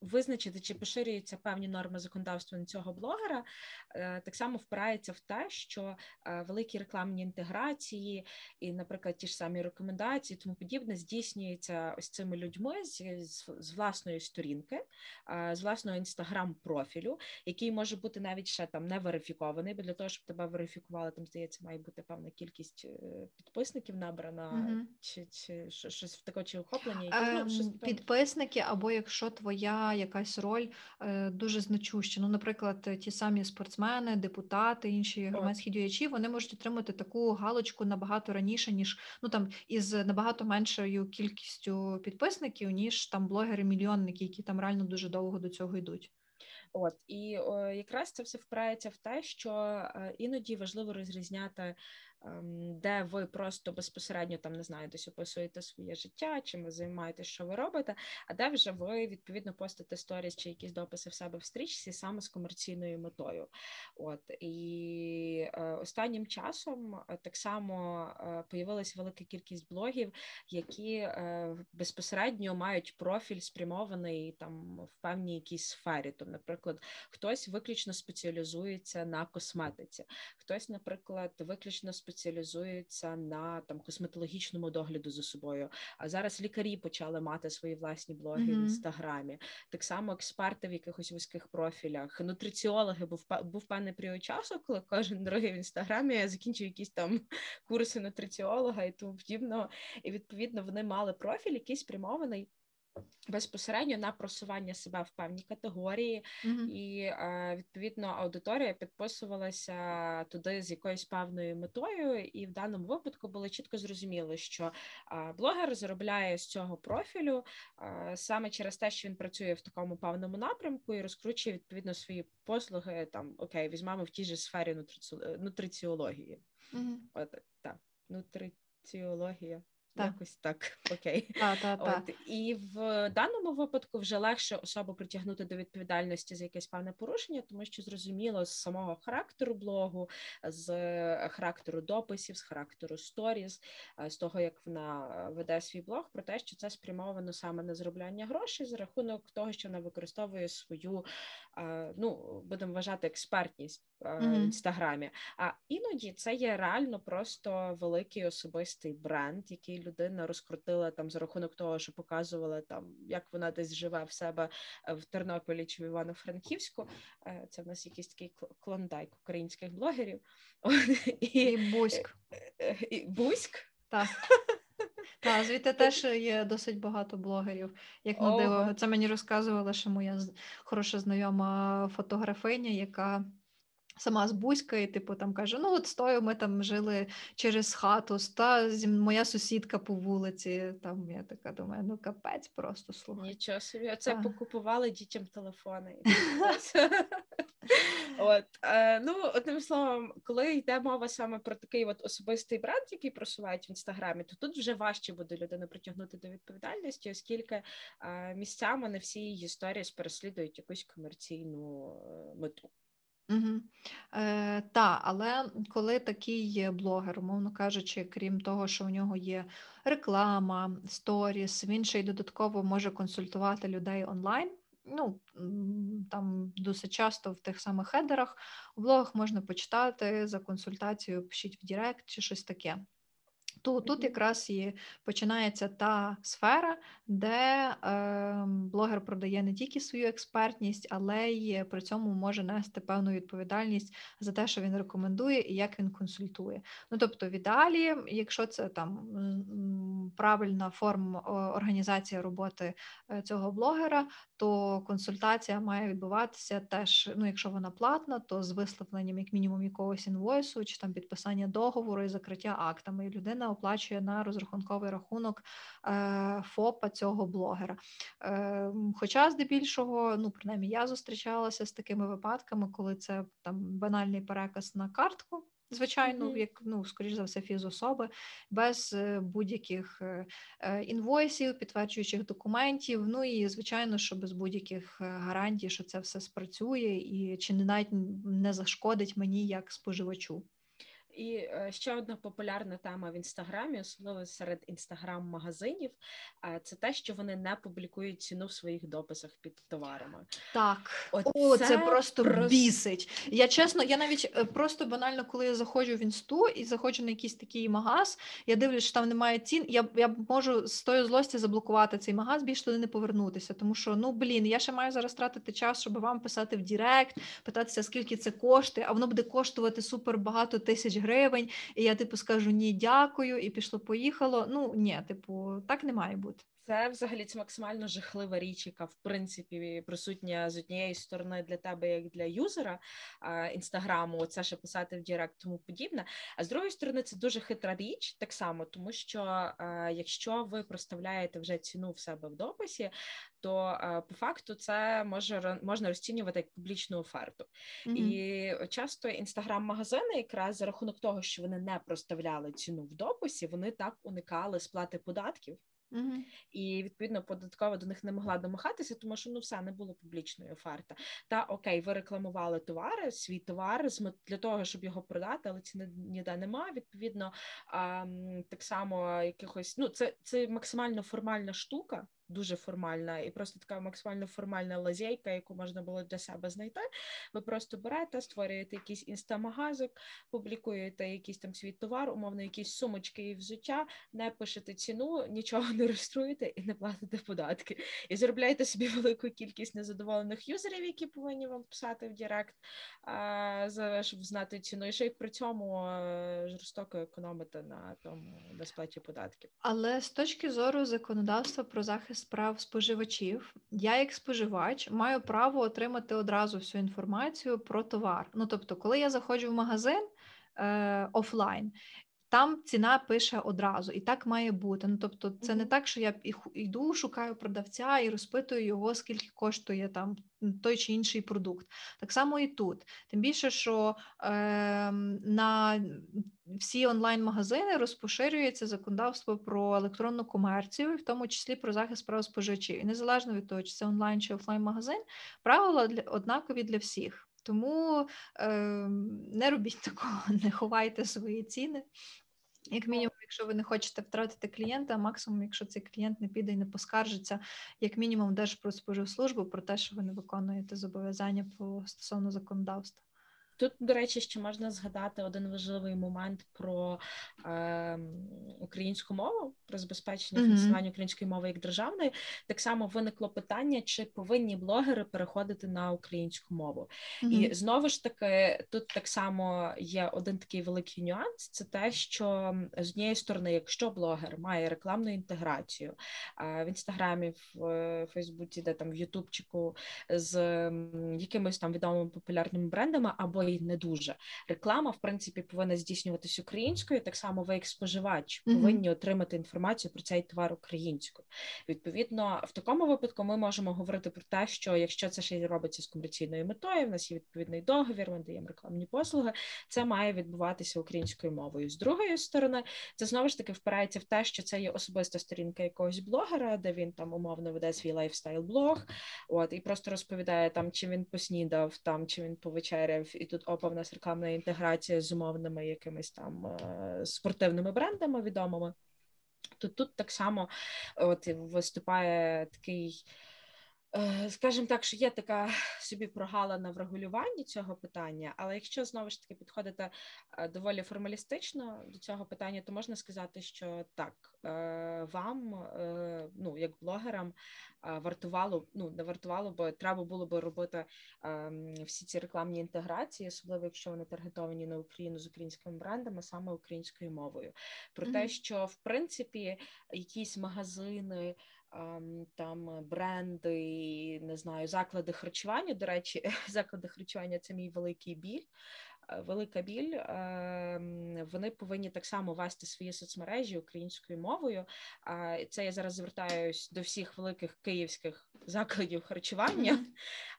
визначити, чи поширюються певні норми законодавства на цього блогера, е, так само впирається в те, що е, великі рекламні інтеграції і, наприклад, ті ж самі рекомендації, тому подібне, здійснюється ось цими людьми з, з власної сторінки, е, з власного інстаграм-профілю, який може бути навіть ще там не верифікований, бо для того, щоб тебе верифікували, там здається, має бути певна кількість підписників набрана, mm-hmm. чи чи щось в такого чи охоплення, ну, щось підписники, або якщо твоя якась роль е, дуже значуща. Ну, наприклад, ті самі спортсмени, депутати, інші громадські діячі, вони можуть отримати таку галочку набагато раніше, ніж ну там із набагато меншою кількістю підписників, ніж там блогери-мільйонники, які там реально дуже довго до цього йдуть. От і о, якраз це все впирається в те, що е, іноді важливо розрізняти де ви просто безпосередньо там не знаю, десь описуєте своє життя, чим ви займаєтесь, що ви робите, а де вже ви відповідно постите сторіс чи якісь дописи в себе в стрічці саме з комерційною метою. От і е, останнім часом е, так само е, появилася велика кількість блогів, які безпосередньо мають профіль спрямований там в певній якійсь сфері. То, наприклад, хтось виключно спеціалізується на косметиці, хтось, наприклад, виключно спеціалізується спеціалізуються на там косметологічному догляду за собою. А зараз лікарі почали мати свої власні блоги mm-hmm. в інстаграмі. Так само експерти в якихось вузьких профілях, нутриціологи, був був певний період часу, коли кожен другий в інстаграмі закінчив якісь там курси нутриціолога і тому подібного. І відповідно вони мали профіль, який спрямований безпосередньо на просування себе в певній категорії, mm-hmm. і е, відповідно аудиторія підписувалася туди з якоюсь певною метою, і в даному випадку було чітко зрозуміло, що е, блогер заробляє з цього профілю е, саме через те, що він працює в такому певному напрямку і розкручує відповідно свої послуги. Там окей, візьмемо в тій же сфері нутриці... нутриціології. Mm-hmm. От так, нутриціологія. Так. Якось так, окей. Та, та, та. От, І в даному випадку вже легше особу притягнути до відповідальності за якесь певне порушення, тому що зрозуміло з самого характеру блогу, з характеру дописів, з характеру сторіз, з того, як вона веде свій блог, про те, що це спрямовано саме на заробляння грошей за рахунок того, що вона використовує свою, ну будемо вважати, експертність mm-hmm. в інстаграмі. А іноді це є реально просто великий особистий бренд, який людина розкрутила там за рахунок того, що показувала там, як вона десь живе в себе е, в Тернополі чи в Івано-Франківську. Е, це в нас якийсь такий клондайк українських блогерів. І, і Буськ. Е, і Буськ? Так. Так, звідти теж є досить багато блогерів. Як на диво, це мені розказувала, що моя хороша знайома фотографиня, яка Сама з Бузька, і типу там каже: ну от стою, ми там жили через хату, та моя сусідка по вулиці. Там я така думаю, ну капець, просто слухай. Нічого собі, оце а. покупували дітям телефони. От е, ну одним словом, коли йде мова саме про такий от особистий бренд, який просувають в інстаграмі, то тут вже важче буде людину притягнути до відповідальності, оскільки е, місцями не всі її історії переслідують якусь комерційну е, мету. Угу. Е, Та, але коли такий блогер, умовно кажучи, крім того, що у нього є реклама, сторіс, він ще й додатково може консультувати людей онлайн. Ну, там досить часто в тих самих хедерах у блогах можна почитати за консультацією, пишіть в Direct чи щось таке. Тут тут якраз і починається та сфера, де е, блогер продає не тільки свою експертність, але й при цьому може нести певну відповідальність за те, що він рекомендує і як він консультує. Ну тобто, в ідеалі, якщо це там правильна форма організації роботи е, цього блогера, то консультація має відбуватися теж. Ну, якщо вона платна, то з висловленням як мінімум якогось інвойсу чи там підписання договору і закриття актами. І людина оплачує на розрахунковий рахунок е, ФОПа цього блогера. Е, хоча, здебільшого, ну принаймні, я зустрічалася з такими випадками, коли це там банальний переказ на картку. Звичайно, mm-hmm. як ну, скоріш за все, фізособи, без е, будь-яких інвойсів, підтверджуючих документів. Ну і звичайно, що без будь-яких гарантій, що це все спрацює, і чи не навіть не зашкодить мені як споживачу. І е, ще одна популярна тема в інстаграмі, особливо серед інстаграм-магазинів, це те, що вони не публікують ціну в своїх дописах під товарами. Так, Оце О, це просто прос... бісить. Я чесно, я навіть е, просто банально, коли я заходжу в інсту і заходжу на якийсь такий магаз, я дивлюсь, що там немає цін. Я я можу з тої злості заблокувати цей магаз, більше туди не повернутися. Тому що ну блін, я ще маю зараз тратити час, щоб вам писати в Direct, питатися, скільки це коштує, а воно буде коштувати супер багато тисяч гривень гривень, і я типу скажу ні, дякую, і пішло, поїхало. Ну ні, типу, так не має бути. Це взагалі це максимально жахлива річ, яка в принципі присутня з однієї сторони для тебе, як для юзера інстаграму, це ще писати в Direct, тому подібне. А з другої сторони, це дуже хитра річ, так само, тому що якщо ви проставляєте вже ціну в себе в дописі, то по факту це може можна розцінювати як публічну оферту. Mm-hmm. І часто інстаграм-магазини, якраз за рахунок того, що вони не проставляли ціну в дописі, вони так уникали сплати податків. Угу. І відповідно податкова до них не могла домагатися, тому що ну все не було публічної оферти. Та окей, ви рекламували товари, свій товар для того, щоб його продати, але ціни ніде немає. Відповідно, а, так само якихось ну це це максимально формальна штука дуже формальна і просто така максимально формальна лазейка, яку можна було для себе знайти. Ви просто берете, створюєте якийсь інстамагазик, публікуєте якийсь там свій товар, умовно, якісь сумочки і взуття, не пишете ціну, нічого не реєструєте і не платите податки. І заробляєте собі велику кількість незадоволених юзерів, які повинні вам писати в Директ, щоб знати ціну, і ще й при цьому жорстоко економити на тому на сплаті податків. Але з точки зору законодавства про захист справ споживачів, я, як споживач, маю право отримати одразу всю інформацію про товар. Ну тобто, коли я заходжу в магазин е, офлайн, там ціна пише одразу, і так має бути. Ну тобто, це не так, що я йду, шукаю продавця і розпитую його, скільки коштує там той чи інший продукт. Так само і тут. Тим більше, що е, на всі онлайн-магазини розпоширюється законодавство про електронну комерцію, в тому числі про захист прав споживачів. І незалежно від того, чи це онлайн чи офлайн магазин, правила для однакові для всіх. Тому е, не робіть такого, не ховайте свої ціни. Як мінімум, якщо ви не хочете втратити клієнта, а максимум, якщо цей клієнт не піде і не поскаржиться, як мінімум, Держпродспоживслужбу про те, що ви не виконуєте зобов'язання по стосовно законодавства. Тут, до речі, ще можна згадати один важливий момент про е, українську мову, про забезпечення mm-hmm. функціонування української мови як державної. Так само виникло питання, чи повинні блогери переходити на українську мову. Mm-hmm. І знову ж таки, тут так само є один такий великий нюанс: це те, що з однієї сторони, якщо блогер має рекламну інтеграцію е, в інстаграмі, в е, Фейсбуці, де там в Ютубчику з якимись там відомими популярними брендами або й не дуже. Реклама, в принципі, повинна здійснюватись українською. Так само ви, як споживач, повинні отримати інформацію про цей товар українською. Відповідно, в такому випадку ми можемо говорити про те, що якщо це ще й робиться з комерційною метою, в нас є відповідний договір, ми даємо рекламні послуги. Це має відбуватися українською мовою. З другої сторони, це знову ж таки впирається в те, що це є особиста сторінка якогось блогера, де він там умовно веде свій лайфстайл-блог, от і просто розповідає там, чи він поснідав, там чи він повечеряв, і тут тут опа в нас рекламна інтеграція з умовними якимись там е, спортивними брендами відомими. То тут так само от виступає такий. Е, скажімо так, що є така собі прогалина в регулюванні цього питання, але якщо знову ж таки підходити е, доволі формалістично до цього питання, то можна сказати, що так вам, ну як блогерам, вартувало ну не вартувало, бо треба було би робити ем, всі ці рекламні інтеграції, особливо якщо вони таргетовані на Україну з українськими брендами, саме українською мовою. Про mm-hmm. те, що в принципі якісь магазини. Там бренди, не знаю, заклади харчування. До речі, заклади харчування це мій великий біль. Е, велика біль, ем, вони повинні так само вести свої соцмережі українською мовою. Це я зараз звертаюсь до всіх великих київських закладів харчування.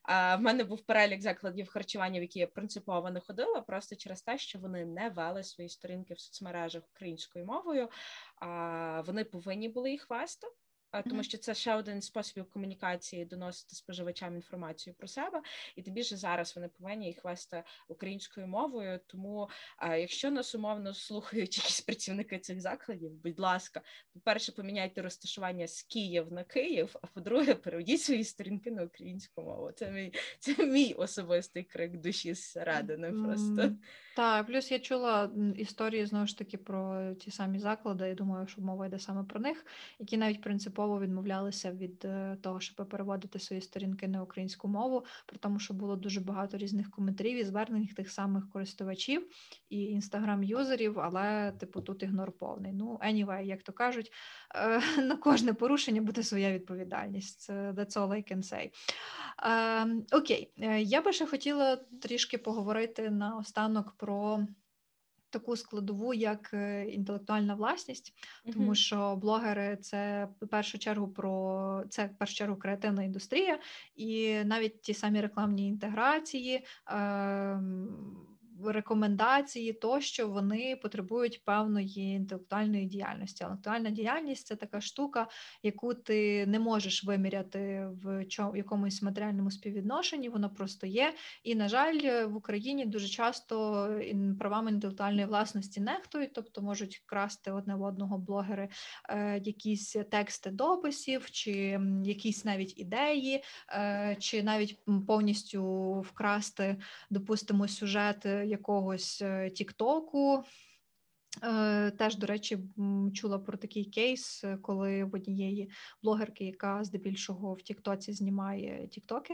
В мене був перелік закладів харчування, в які я принципово не ходила, просто через те, що вони не вели свої сторінки в соцмережах українською мовою. Вони повинні були їх вести тому що це ще один спосіб комунікації доносити споживачам інформацію про себе, і тим більше зараз вони повинні їх вести українською мовою. Тому, якщо нас умовно слухають якісь працівники цих закладів, будь ласка, по-перше, поміняйте розташування з Київ на Київ, а по-друге, переведіть свої сторінки на українську мову. Це мій це мій особистий крик душі зсередини. Просто так, плюс я чула історії знову ж таки про ті самі заклади. Я думаю, що мова йде саме про них, які навіть принципово принципово відмовлялися від е, того, щоб переводити свої сторінки на українську мову, при тому, що було дуже багато різних коментарів і звернень тих самих користувачів і інстаграм-юзерів, але типу тут ігнор повний. Ну, anyway, як то кажуть, е, на кожне порушення буде своя відповідальність. That's all I can say. Ем, окей, я би ще хотіла трішки поговорити на останок про таку складову, як е, інтелектуальна власність, тому що блогери це в першу чергу про це в першу чергу креативна індустрія, і навіть ті самі рекламні інтеграції. Е, рекомендації, тощо вони потребують певної інтелектуальної діяльності. Інтелектуальна діяльність це така штука, яку ти не можеш виміряти в чому якомусь матеріальному співвідношенні. Воно просто є. І, на жаль, в Україні дуже часто правами інтелектуальної власності нехтують, тобто можуть красти одне в одного блогери е, якісь тексти дописів, чи якісь навіть ідеї, е, чи навіть повністю вкрасти, допустимо, сюжет якогось е, Тіктоку. Е, теж, до речі, чула про такий кейс, е, коли в однієї блогерки, яка здебільшого в Тіктоці знімає Тіктоки,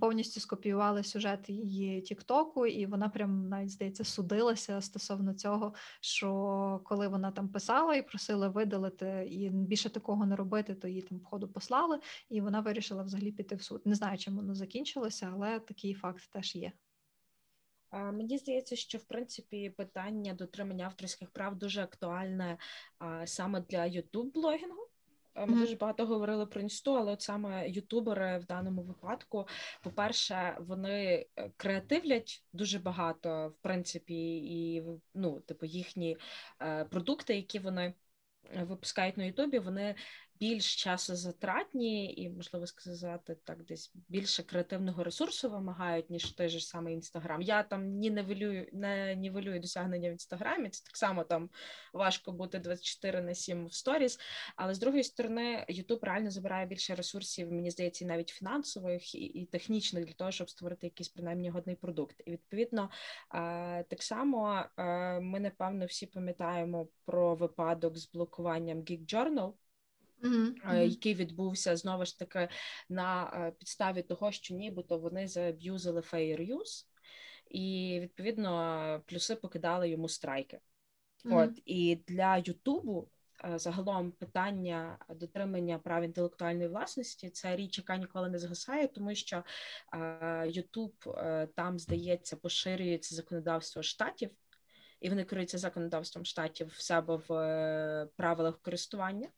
повністю скопіювали сюжет її Тіктоку, і вона прям навіть здається судилася стосовно цього, що коли вона там писала і просила видалити і більше такого не робити, то її там походу послали, і вона вирішила взагалі піти в суд. Не знаю, чим воно закінчилося, але такий факт теж є. Мені здається, що в принципі питання дотримання авторських прав дуже актуальне саме для youtube блогінгу Ми mm-hmm. дуже багато говорили про інсту, але от саме ютубери в даному випадку, по-перше, вони е, креативлять дуже багато, в принципі, і ну, типу, їхні е, продукти, які вони е, випускають на Ютубі, вони більш часозатратні і, можливо сказати, так, десь більше креативного ресурсу вимагають, ніж той же самий інстаграм. Я там ні нівелюю, не нівелюю досягнення в інстаграмі. Це так само там важко бути 24 на 7 в сторіс. Але з другої сторони, Ютуб реально забирає більше ресурсів, мені здається, навіть фінансових і, і технічних для того, щоб створити якийсь принаймні годний продукт. І відповідно так само ми напевно всі пам'ятаємо про випадок з блокуванням Geek Journal, Mm-hmm. Який відбувся знову ж таки на е, підставі того, що нібито вони заб'юзили fair use, і відповідно плюси покидали йому страйки. Mm-hmm. От і для Ютубу е, загалом питання дотримання прав інтелектуальної власності це річ, яка ніколи не згасає, тому що Ютуб там здається поширюється законодавство штатів. І вони керуються законодавством штатів в себе в правилах користування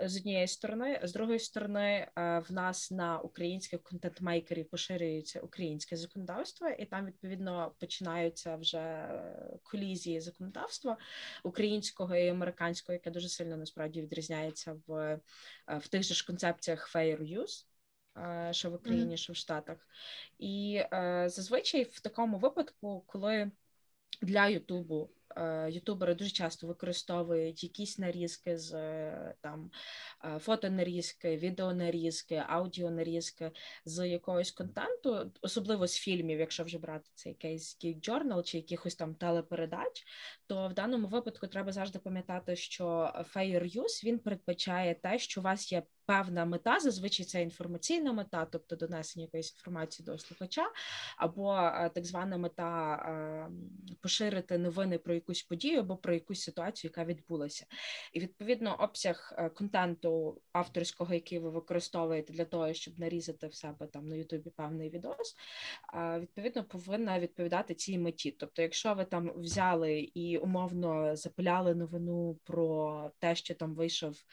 з однієї сторони, з другої сторони, е, в нас на українських контент-мейкерів поширюється українське законодавство, і там відповідно починаються вже колізії законодавства українського і американського, яке дуже сильно насправді відрізняється в, е, в тих же ж концепціях fair use, е, що в Україні, що в Штатах, і зазвичай в такому випадку, коли для Ютубу Е, ютубери дуже часто використовують якісь нарізки з е, там е, фотонарізки, відеонарізки, аудіонарізки з якогось контенту, особливо з фільмів, якщо вже брати цей кейс Journal чи якихось там телепередач, то в даному випадку треба завжди пам'ятати, що fair use, він передбачає те, що у вас є певна мета, зазвичай це інформаційна мета, тобто донесення якоїсь інформації до слухача, або е, так звана мета е, поширити новини про якусь подію або про якусь ситуацію, яка відбулася. І відповідно обсяг е, контенту авторського, який ви використовуєте для того, щоб нарізати в себе там на Ютубі певний відос, відповідно повинна відповідати цій меті. Тобто, якщо ви там взяли і умовно запиляли новину про те, що там вийшов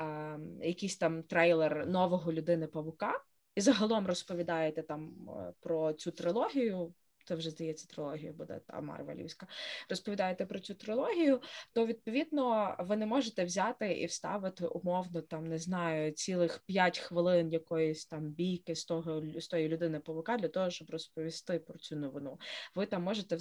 а, якийсь там трейлер нового людини Павука, і загалом розповідаєте там е, про цю трилогію це вже здається трилогія буде та Марвелівська. Розповідаєте про цю трилогію, то відповідно ви не можете взяти і вставити умовно там не знаю цілих п'ять хвилин якоїсь там бійки з того з тої людини павука для того, щоб розповісти про цю новину. Ви там можете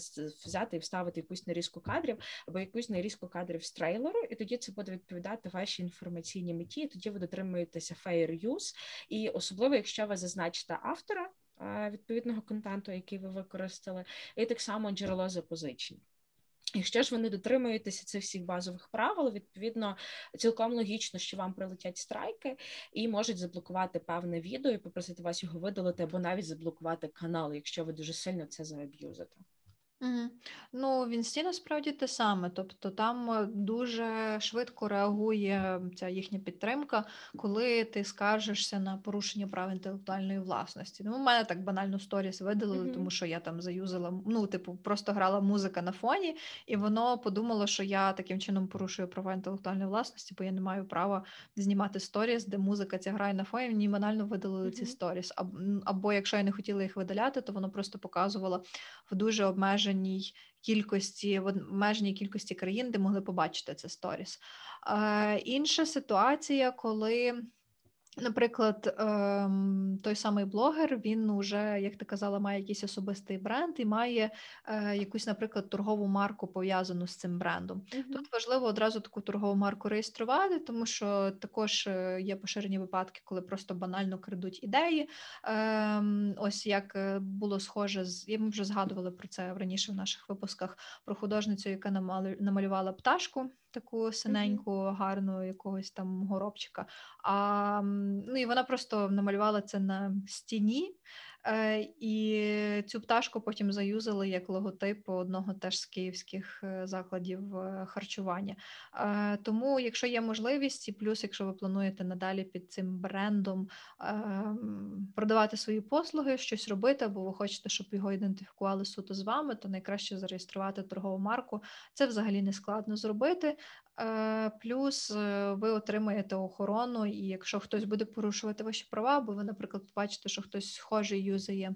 взяти і вставити якусь нарізку кадрів або якусь нарізку кадрів з трейлеру, і тоді це буде відповідати вашій інформаційній меті. і Тоді ви дотримуєтеся fair use, і особливо, якщо ви зазначите автора відповідного контенту, який ви використали, і так само джерело запозичень. Якщо ж ви не дотримуєтеся цих всіх базових правил, відповідно цілком логічно, що вам прилетять страйки і можуть заблокувати певне відео і попросити вас його видалити, або навіть заблокувати канал, якщо ви дуже сильно це зааб'юзите. Ну, в Інсті насправді те саме. Тобто там е, дуже швидко реагує ця їхня підтримка, коли ти скаржишся на порушення прав інтелектуальної власності. Ну, у мене так банально сторіс видалили, Мгм. тому що я там заюзала, ну, типу, просто грала музика на фоні, і воно подумало, що я таким чином порушую права інтелектуальної власності, бо я не маю права знімати сторіс, де музика ця грає на фоні. Мені банально видалили ці Мгм. сторіс. Аб- м, Або якщо я не хотіла їх видаляти, то воно просто показувало в дуже обмеженій кількості в обмеженій кількості країн, де могли побачити це сторіс. Е, інша ситуація, коли. Наприклад, ем, той самий блогер, він уже, як ти казала, має якийсь особистий бренд і має е, якусь, наприклад, торгову марку пов'язану з цим брендом. Тут важливо одразу таку торгову марку реєструвати, тому що також е, є поширені випадки, коли просто банально крадуть ідеї. Ем, ось як е, було схоже з ми вже згадували про це раніше в наших випусках про художницю, яка намалювала пташку. Таку синеньку, гарну якогось там горобчика. А, ну і вона просто намалювала це на стіні, і цю пташку потім заюзали як логотип одного теж з київських е, закладів е, харчування. Е, Тому, якщо є можливість, і плюс, якщо ви плануєте надалі під цим брендом ем, продавати свої послуги, щось робити, або ви хочете, щоб його ідентифікували суто з вами, то найкраще зареєструвати торгову марку. Це взагалі не складно зробити. Е, Плюс е, ви отримаєте охорону, і якщо хтось буде порушувати ваші права, або ви, наприклад, побачите, що хтось схожий юзає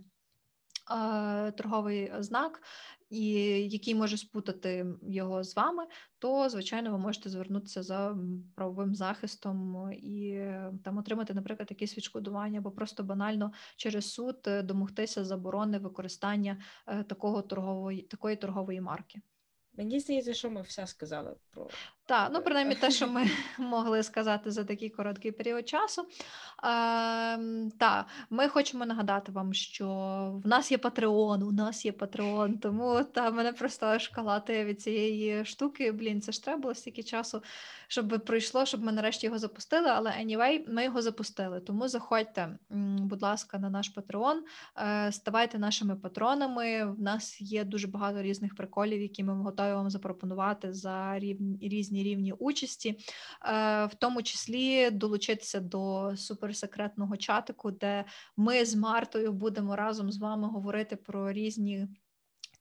е, торговий знак, і який може спутати його з вами, то звичайно ви можете звернутися за правовим захистом і е, там отримати, наприклад, якесь відшкодування, або просто банально через суд е, домогтися заборони використання такого торгової такої торгової марки. Мені здається, що ми все сказали про Так, ну Е, принаймні те, що ми могли сказати за такий короткий період часу. Ем, та, ми хочемо нагадати вам, що в нас є Patreon, у нас є Patreon, тому та мене просто аж калатає від цієї штуки. Блін, це ж треба було стільки часу, щоб пройшло, щоб ми нарешті його запустили. Але anyway, ми його запустили. Тому заходьте, будь ласка, на наш Patreon, е, ставайте нашими патронами. В нас є дуже багато різних приколів, які ми готові вам запропонувати за рівні різні рівні участі, е, в тому числі долучитися до суперсекретного чатику, де ми з Мартою будемо разом з вами говорити про різні.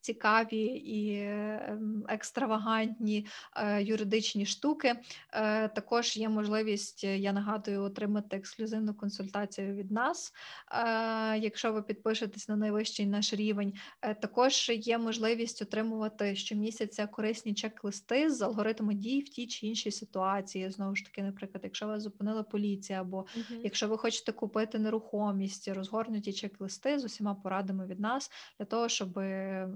Цікаві і ем, екстравагантні е, юридичні штуки. Е, також є можливість, я нагадую, отримати ексклюзивну консультацію від нас, е, якщо ви підпишетесь на найвищий наш рівень. Також є можливість отримувати щомісяця корисні чек-листи з алгоритму дій в тій чи іншій ситуації. Знову ж таки, наприклад, якщо вас зупинила поліція, або якщо ви хочете купити нерухомість, розгорнуті чек-листи з усіма порадами від нас для того, щоб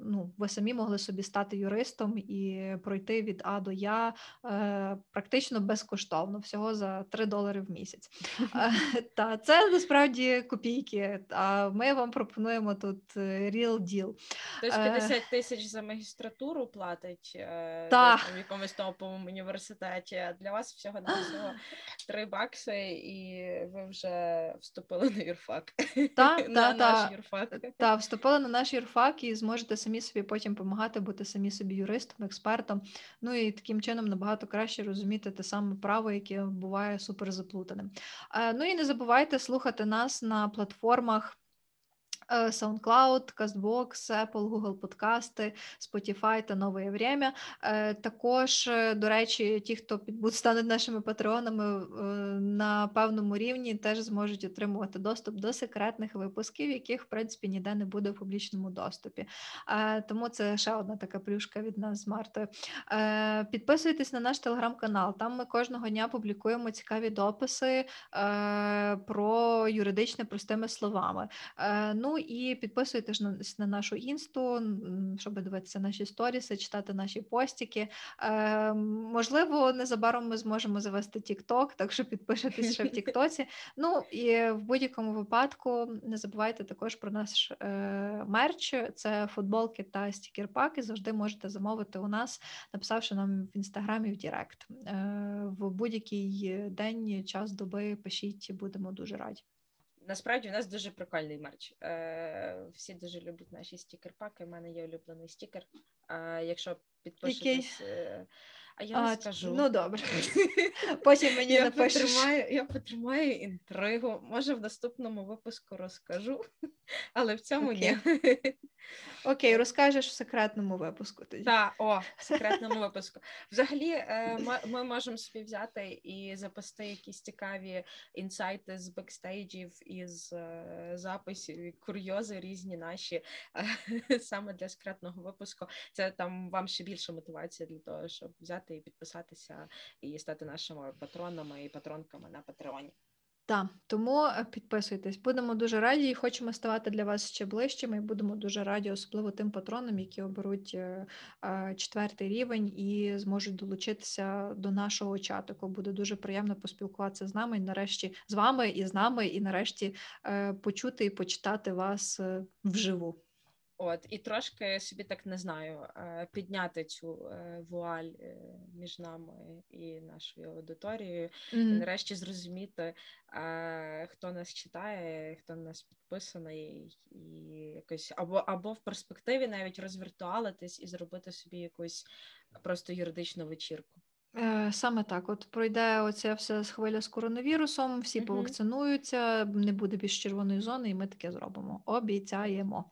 ну, ви самі могли собі стати юристом і пройти від А до Я е, практично безкоштовно, всього за 3 долари в місяць. Е, Та це насправді копійки. А ми вам пропонуємо тут е, real deal. Хтось Е. 50 тисяч за магістратуру платить в якомусь топовому університеті, а для вас всього на всього 3 бакси, і ви вже вступили на юрфак. Та, на та, наш та. юрфак. Та вступили на наш юрфак і зможете самі собі потім допомагати бути самі собі юристом, експертом. Ну і таким чином набагато краще розуміти те саме право, яке буває суперзаплутаним. Е, Ну і не забувайте слухати нас на платформах. Е, SoundCloud, CastBox, Apple, Google Подкасти, Spotify та Нове Время. Е, Також, е, до речі, ті, хто стануть нашими патреонами на певному рівні, теж зможуть отримувати доступ до секретних випусків, яких, в принципі, ніде не буде в публічному доступі. Е, Тому це ще одна така плюшка від нас з Мартою. Е, Підписуйтесь на наш телеграм-канал. Там ми кожного дня публікуємо цікаві дописи е, про юридичне простими словами. Ну Ну і підписуйтесь на, на нашу інсту, щоб дивитися наші сторіси, читати наші постіки. Е, Можливо, незабаром ми зможемо завести TikTok, так що підпишитесь ще в Тіктоці. Ну і в будь-якому випадку не забувайте також про наш е, мерч. Це футболки та стікер-паки. Завжди можете замовити у нас, написавши нам в інстаграмі в Direct. Е, в будь-який день, час доби пишіть, будемо дуже раді. Насправді у нас дуже прикольний мерч. Е, Всі дуже люблять наші стікер-паки. У мене є улюблений стікер. Е, Якщо підпишетесь, е, а я не скажу. Ну добре. Потім мені я напишеш. Потримаю, я потримаю інтригу. Може, в наступному випуску розкажу, але в цьому Окей. ні. Окей, розкажеш в секретному випуску тоді. Так, о, в секретному випуску. Взагалі, е, ми, можемо собі взяти і запасти якісь цікаві інсайти з бекстейджів, із е, записів, курйози різні наші саме для секретного випуску. Це там вам ще більше мотивація для того, щоб взяти і підписатися і стати нашими патронами і патронками на Патреоні. Так, тому е, підписуйтесь. Будемо дуже раді і хочемо ставати для вас ще ближчими. І будемо дуже раді, особливо тим патронам, які оберуть е, е, четвертий рівень і зможуть долучитися до нашого чатику. Буде дуже приємно поспілкуватися з нами і нарешті з вами і з нами, і нарешті почути і почитати вас вживу. От і трошки собі так не знаю, е, підняти цю е, вуаль е, між нами і нашою аудиторією, і нарешті зрозуміти, хто нас читає, хто на нас підписаний, і якось або або в перспективі навіть розвіртуалитись і зробити собі якусь просто юридичну вечірку. Е, Саме так, от пройде оця вся хвиля з коронавірусом, всі Мгм. повакцинуються, не буде більш червоної зони, і ми таке зробимо. Обіцяємо.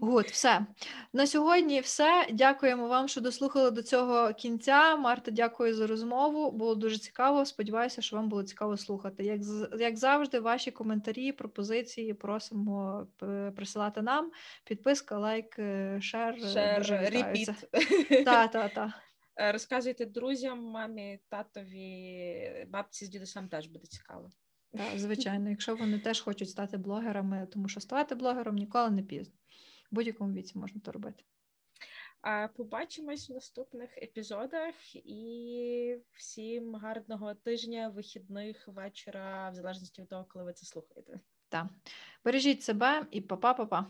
Гуд, все. На сьогодні все. Дякуємо вам, що дослухали до цього кінця. Марта, дякую за розмову. Було дуже цікаво. Сподіваюся, що вам було цікаво слухати. Як, як завжди, ваші коментарі, пропозиції просимо е, присилати нам. Підписка, лайк, е, шер. Шер, репіт. Та, та, та. Е, Розказуйте друзям, мамі, татові, бабці з дідусем теж буде цікаво. Так, звичайно, якщо вони теж хочуть стати блогерами, тому що ставати блогером ніколи не пізно. В будь-якому віці можна то робити. Побачимось в наступних епізодах і всім гарного тижня, вихідних, вечора, в залежності від того, коли ви це слухаєте. Так. Бережіть себе і па-па-па-па.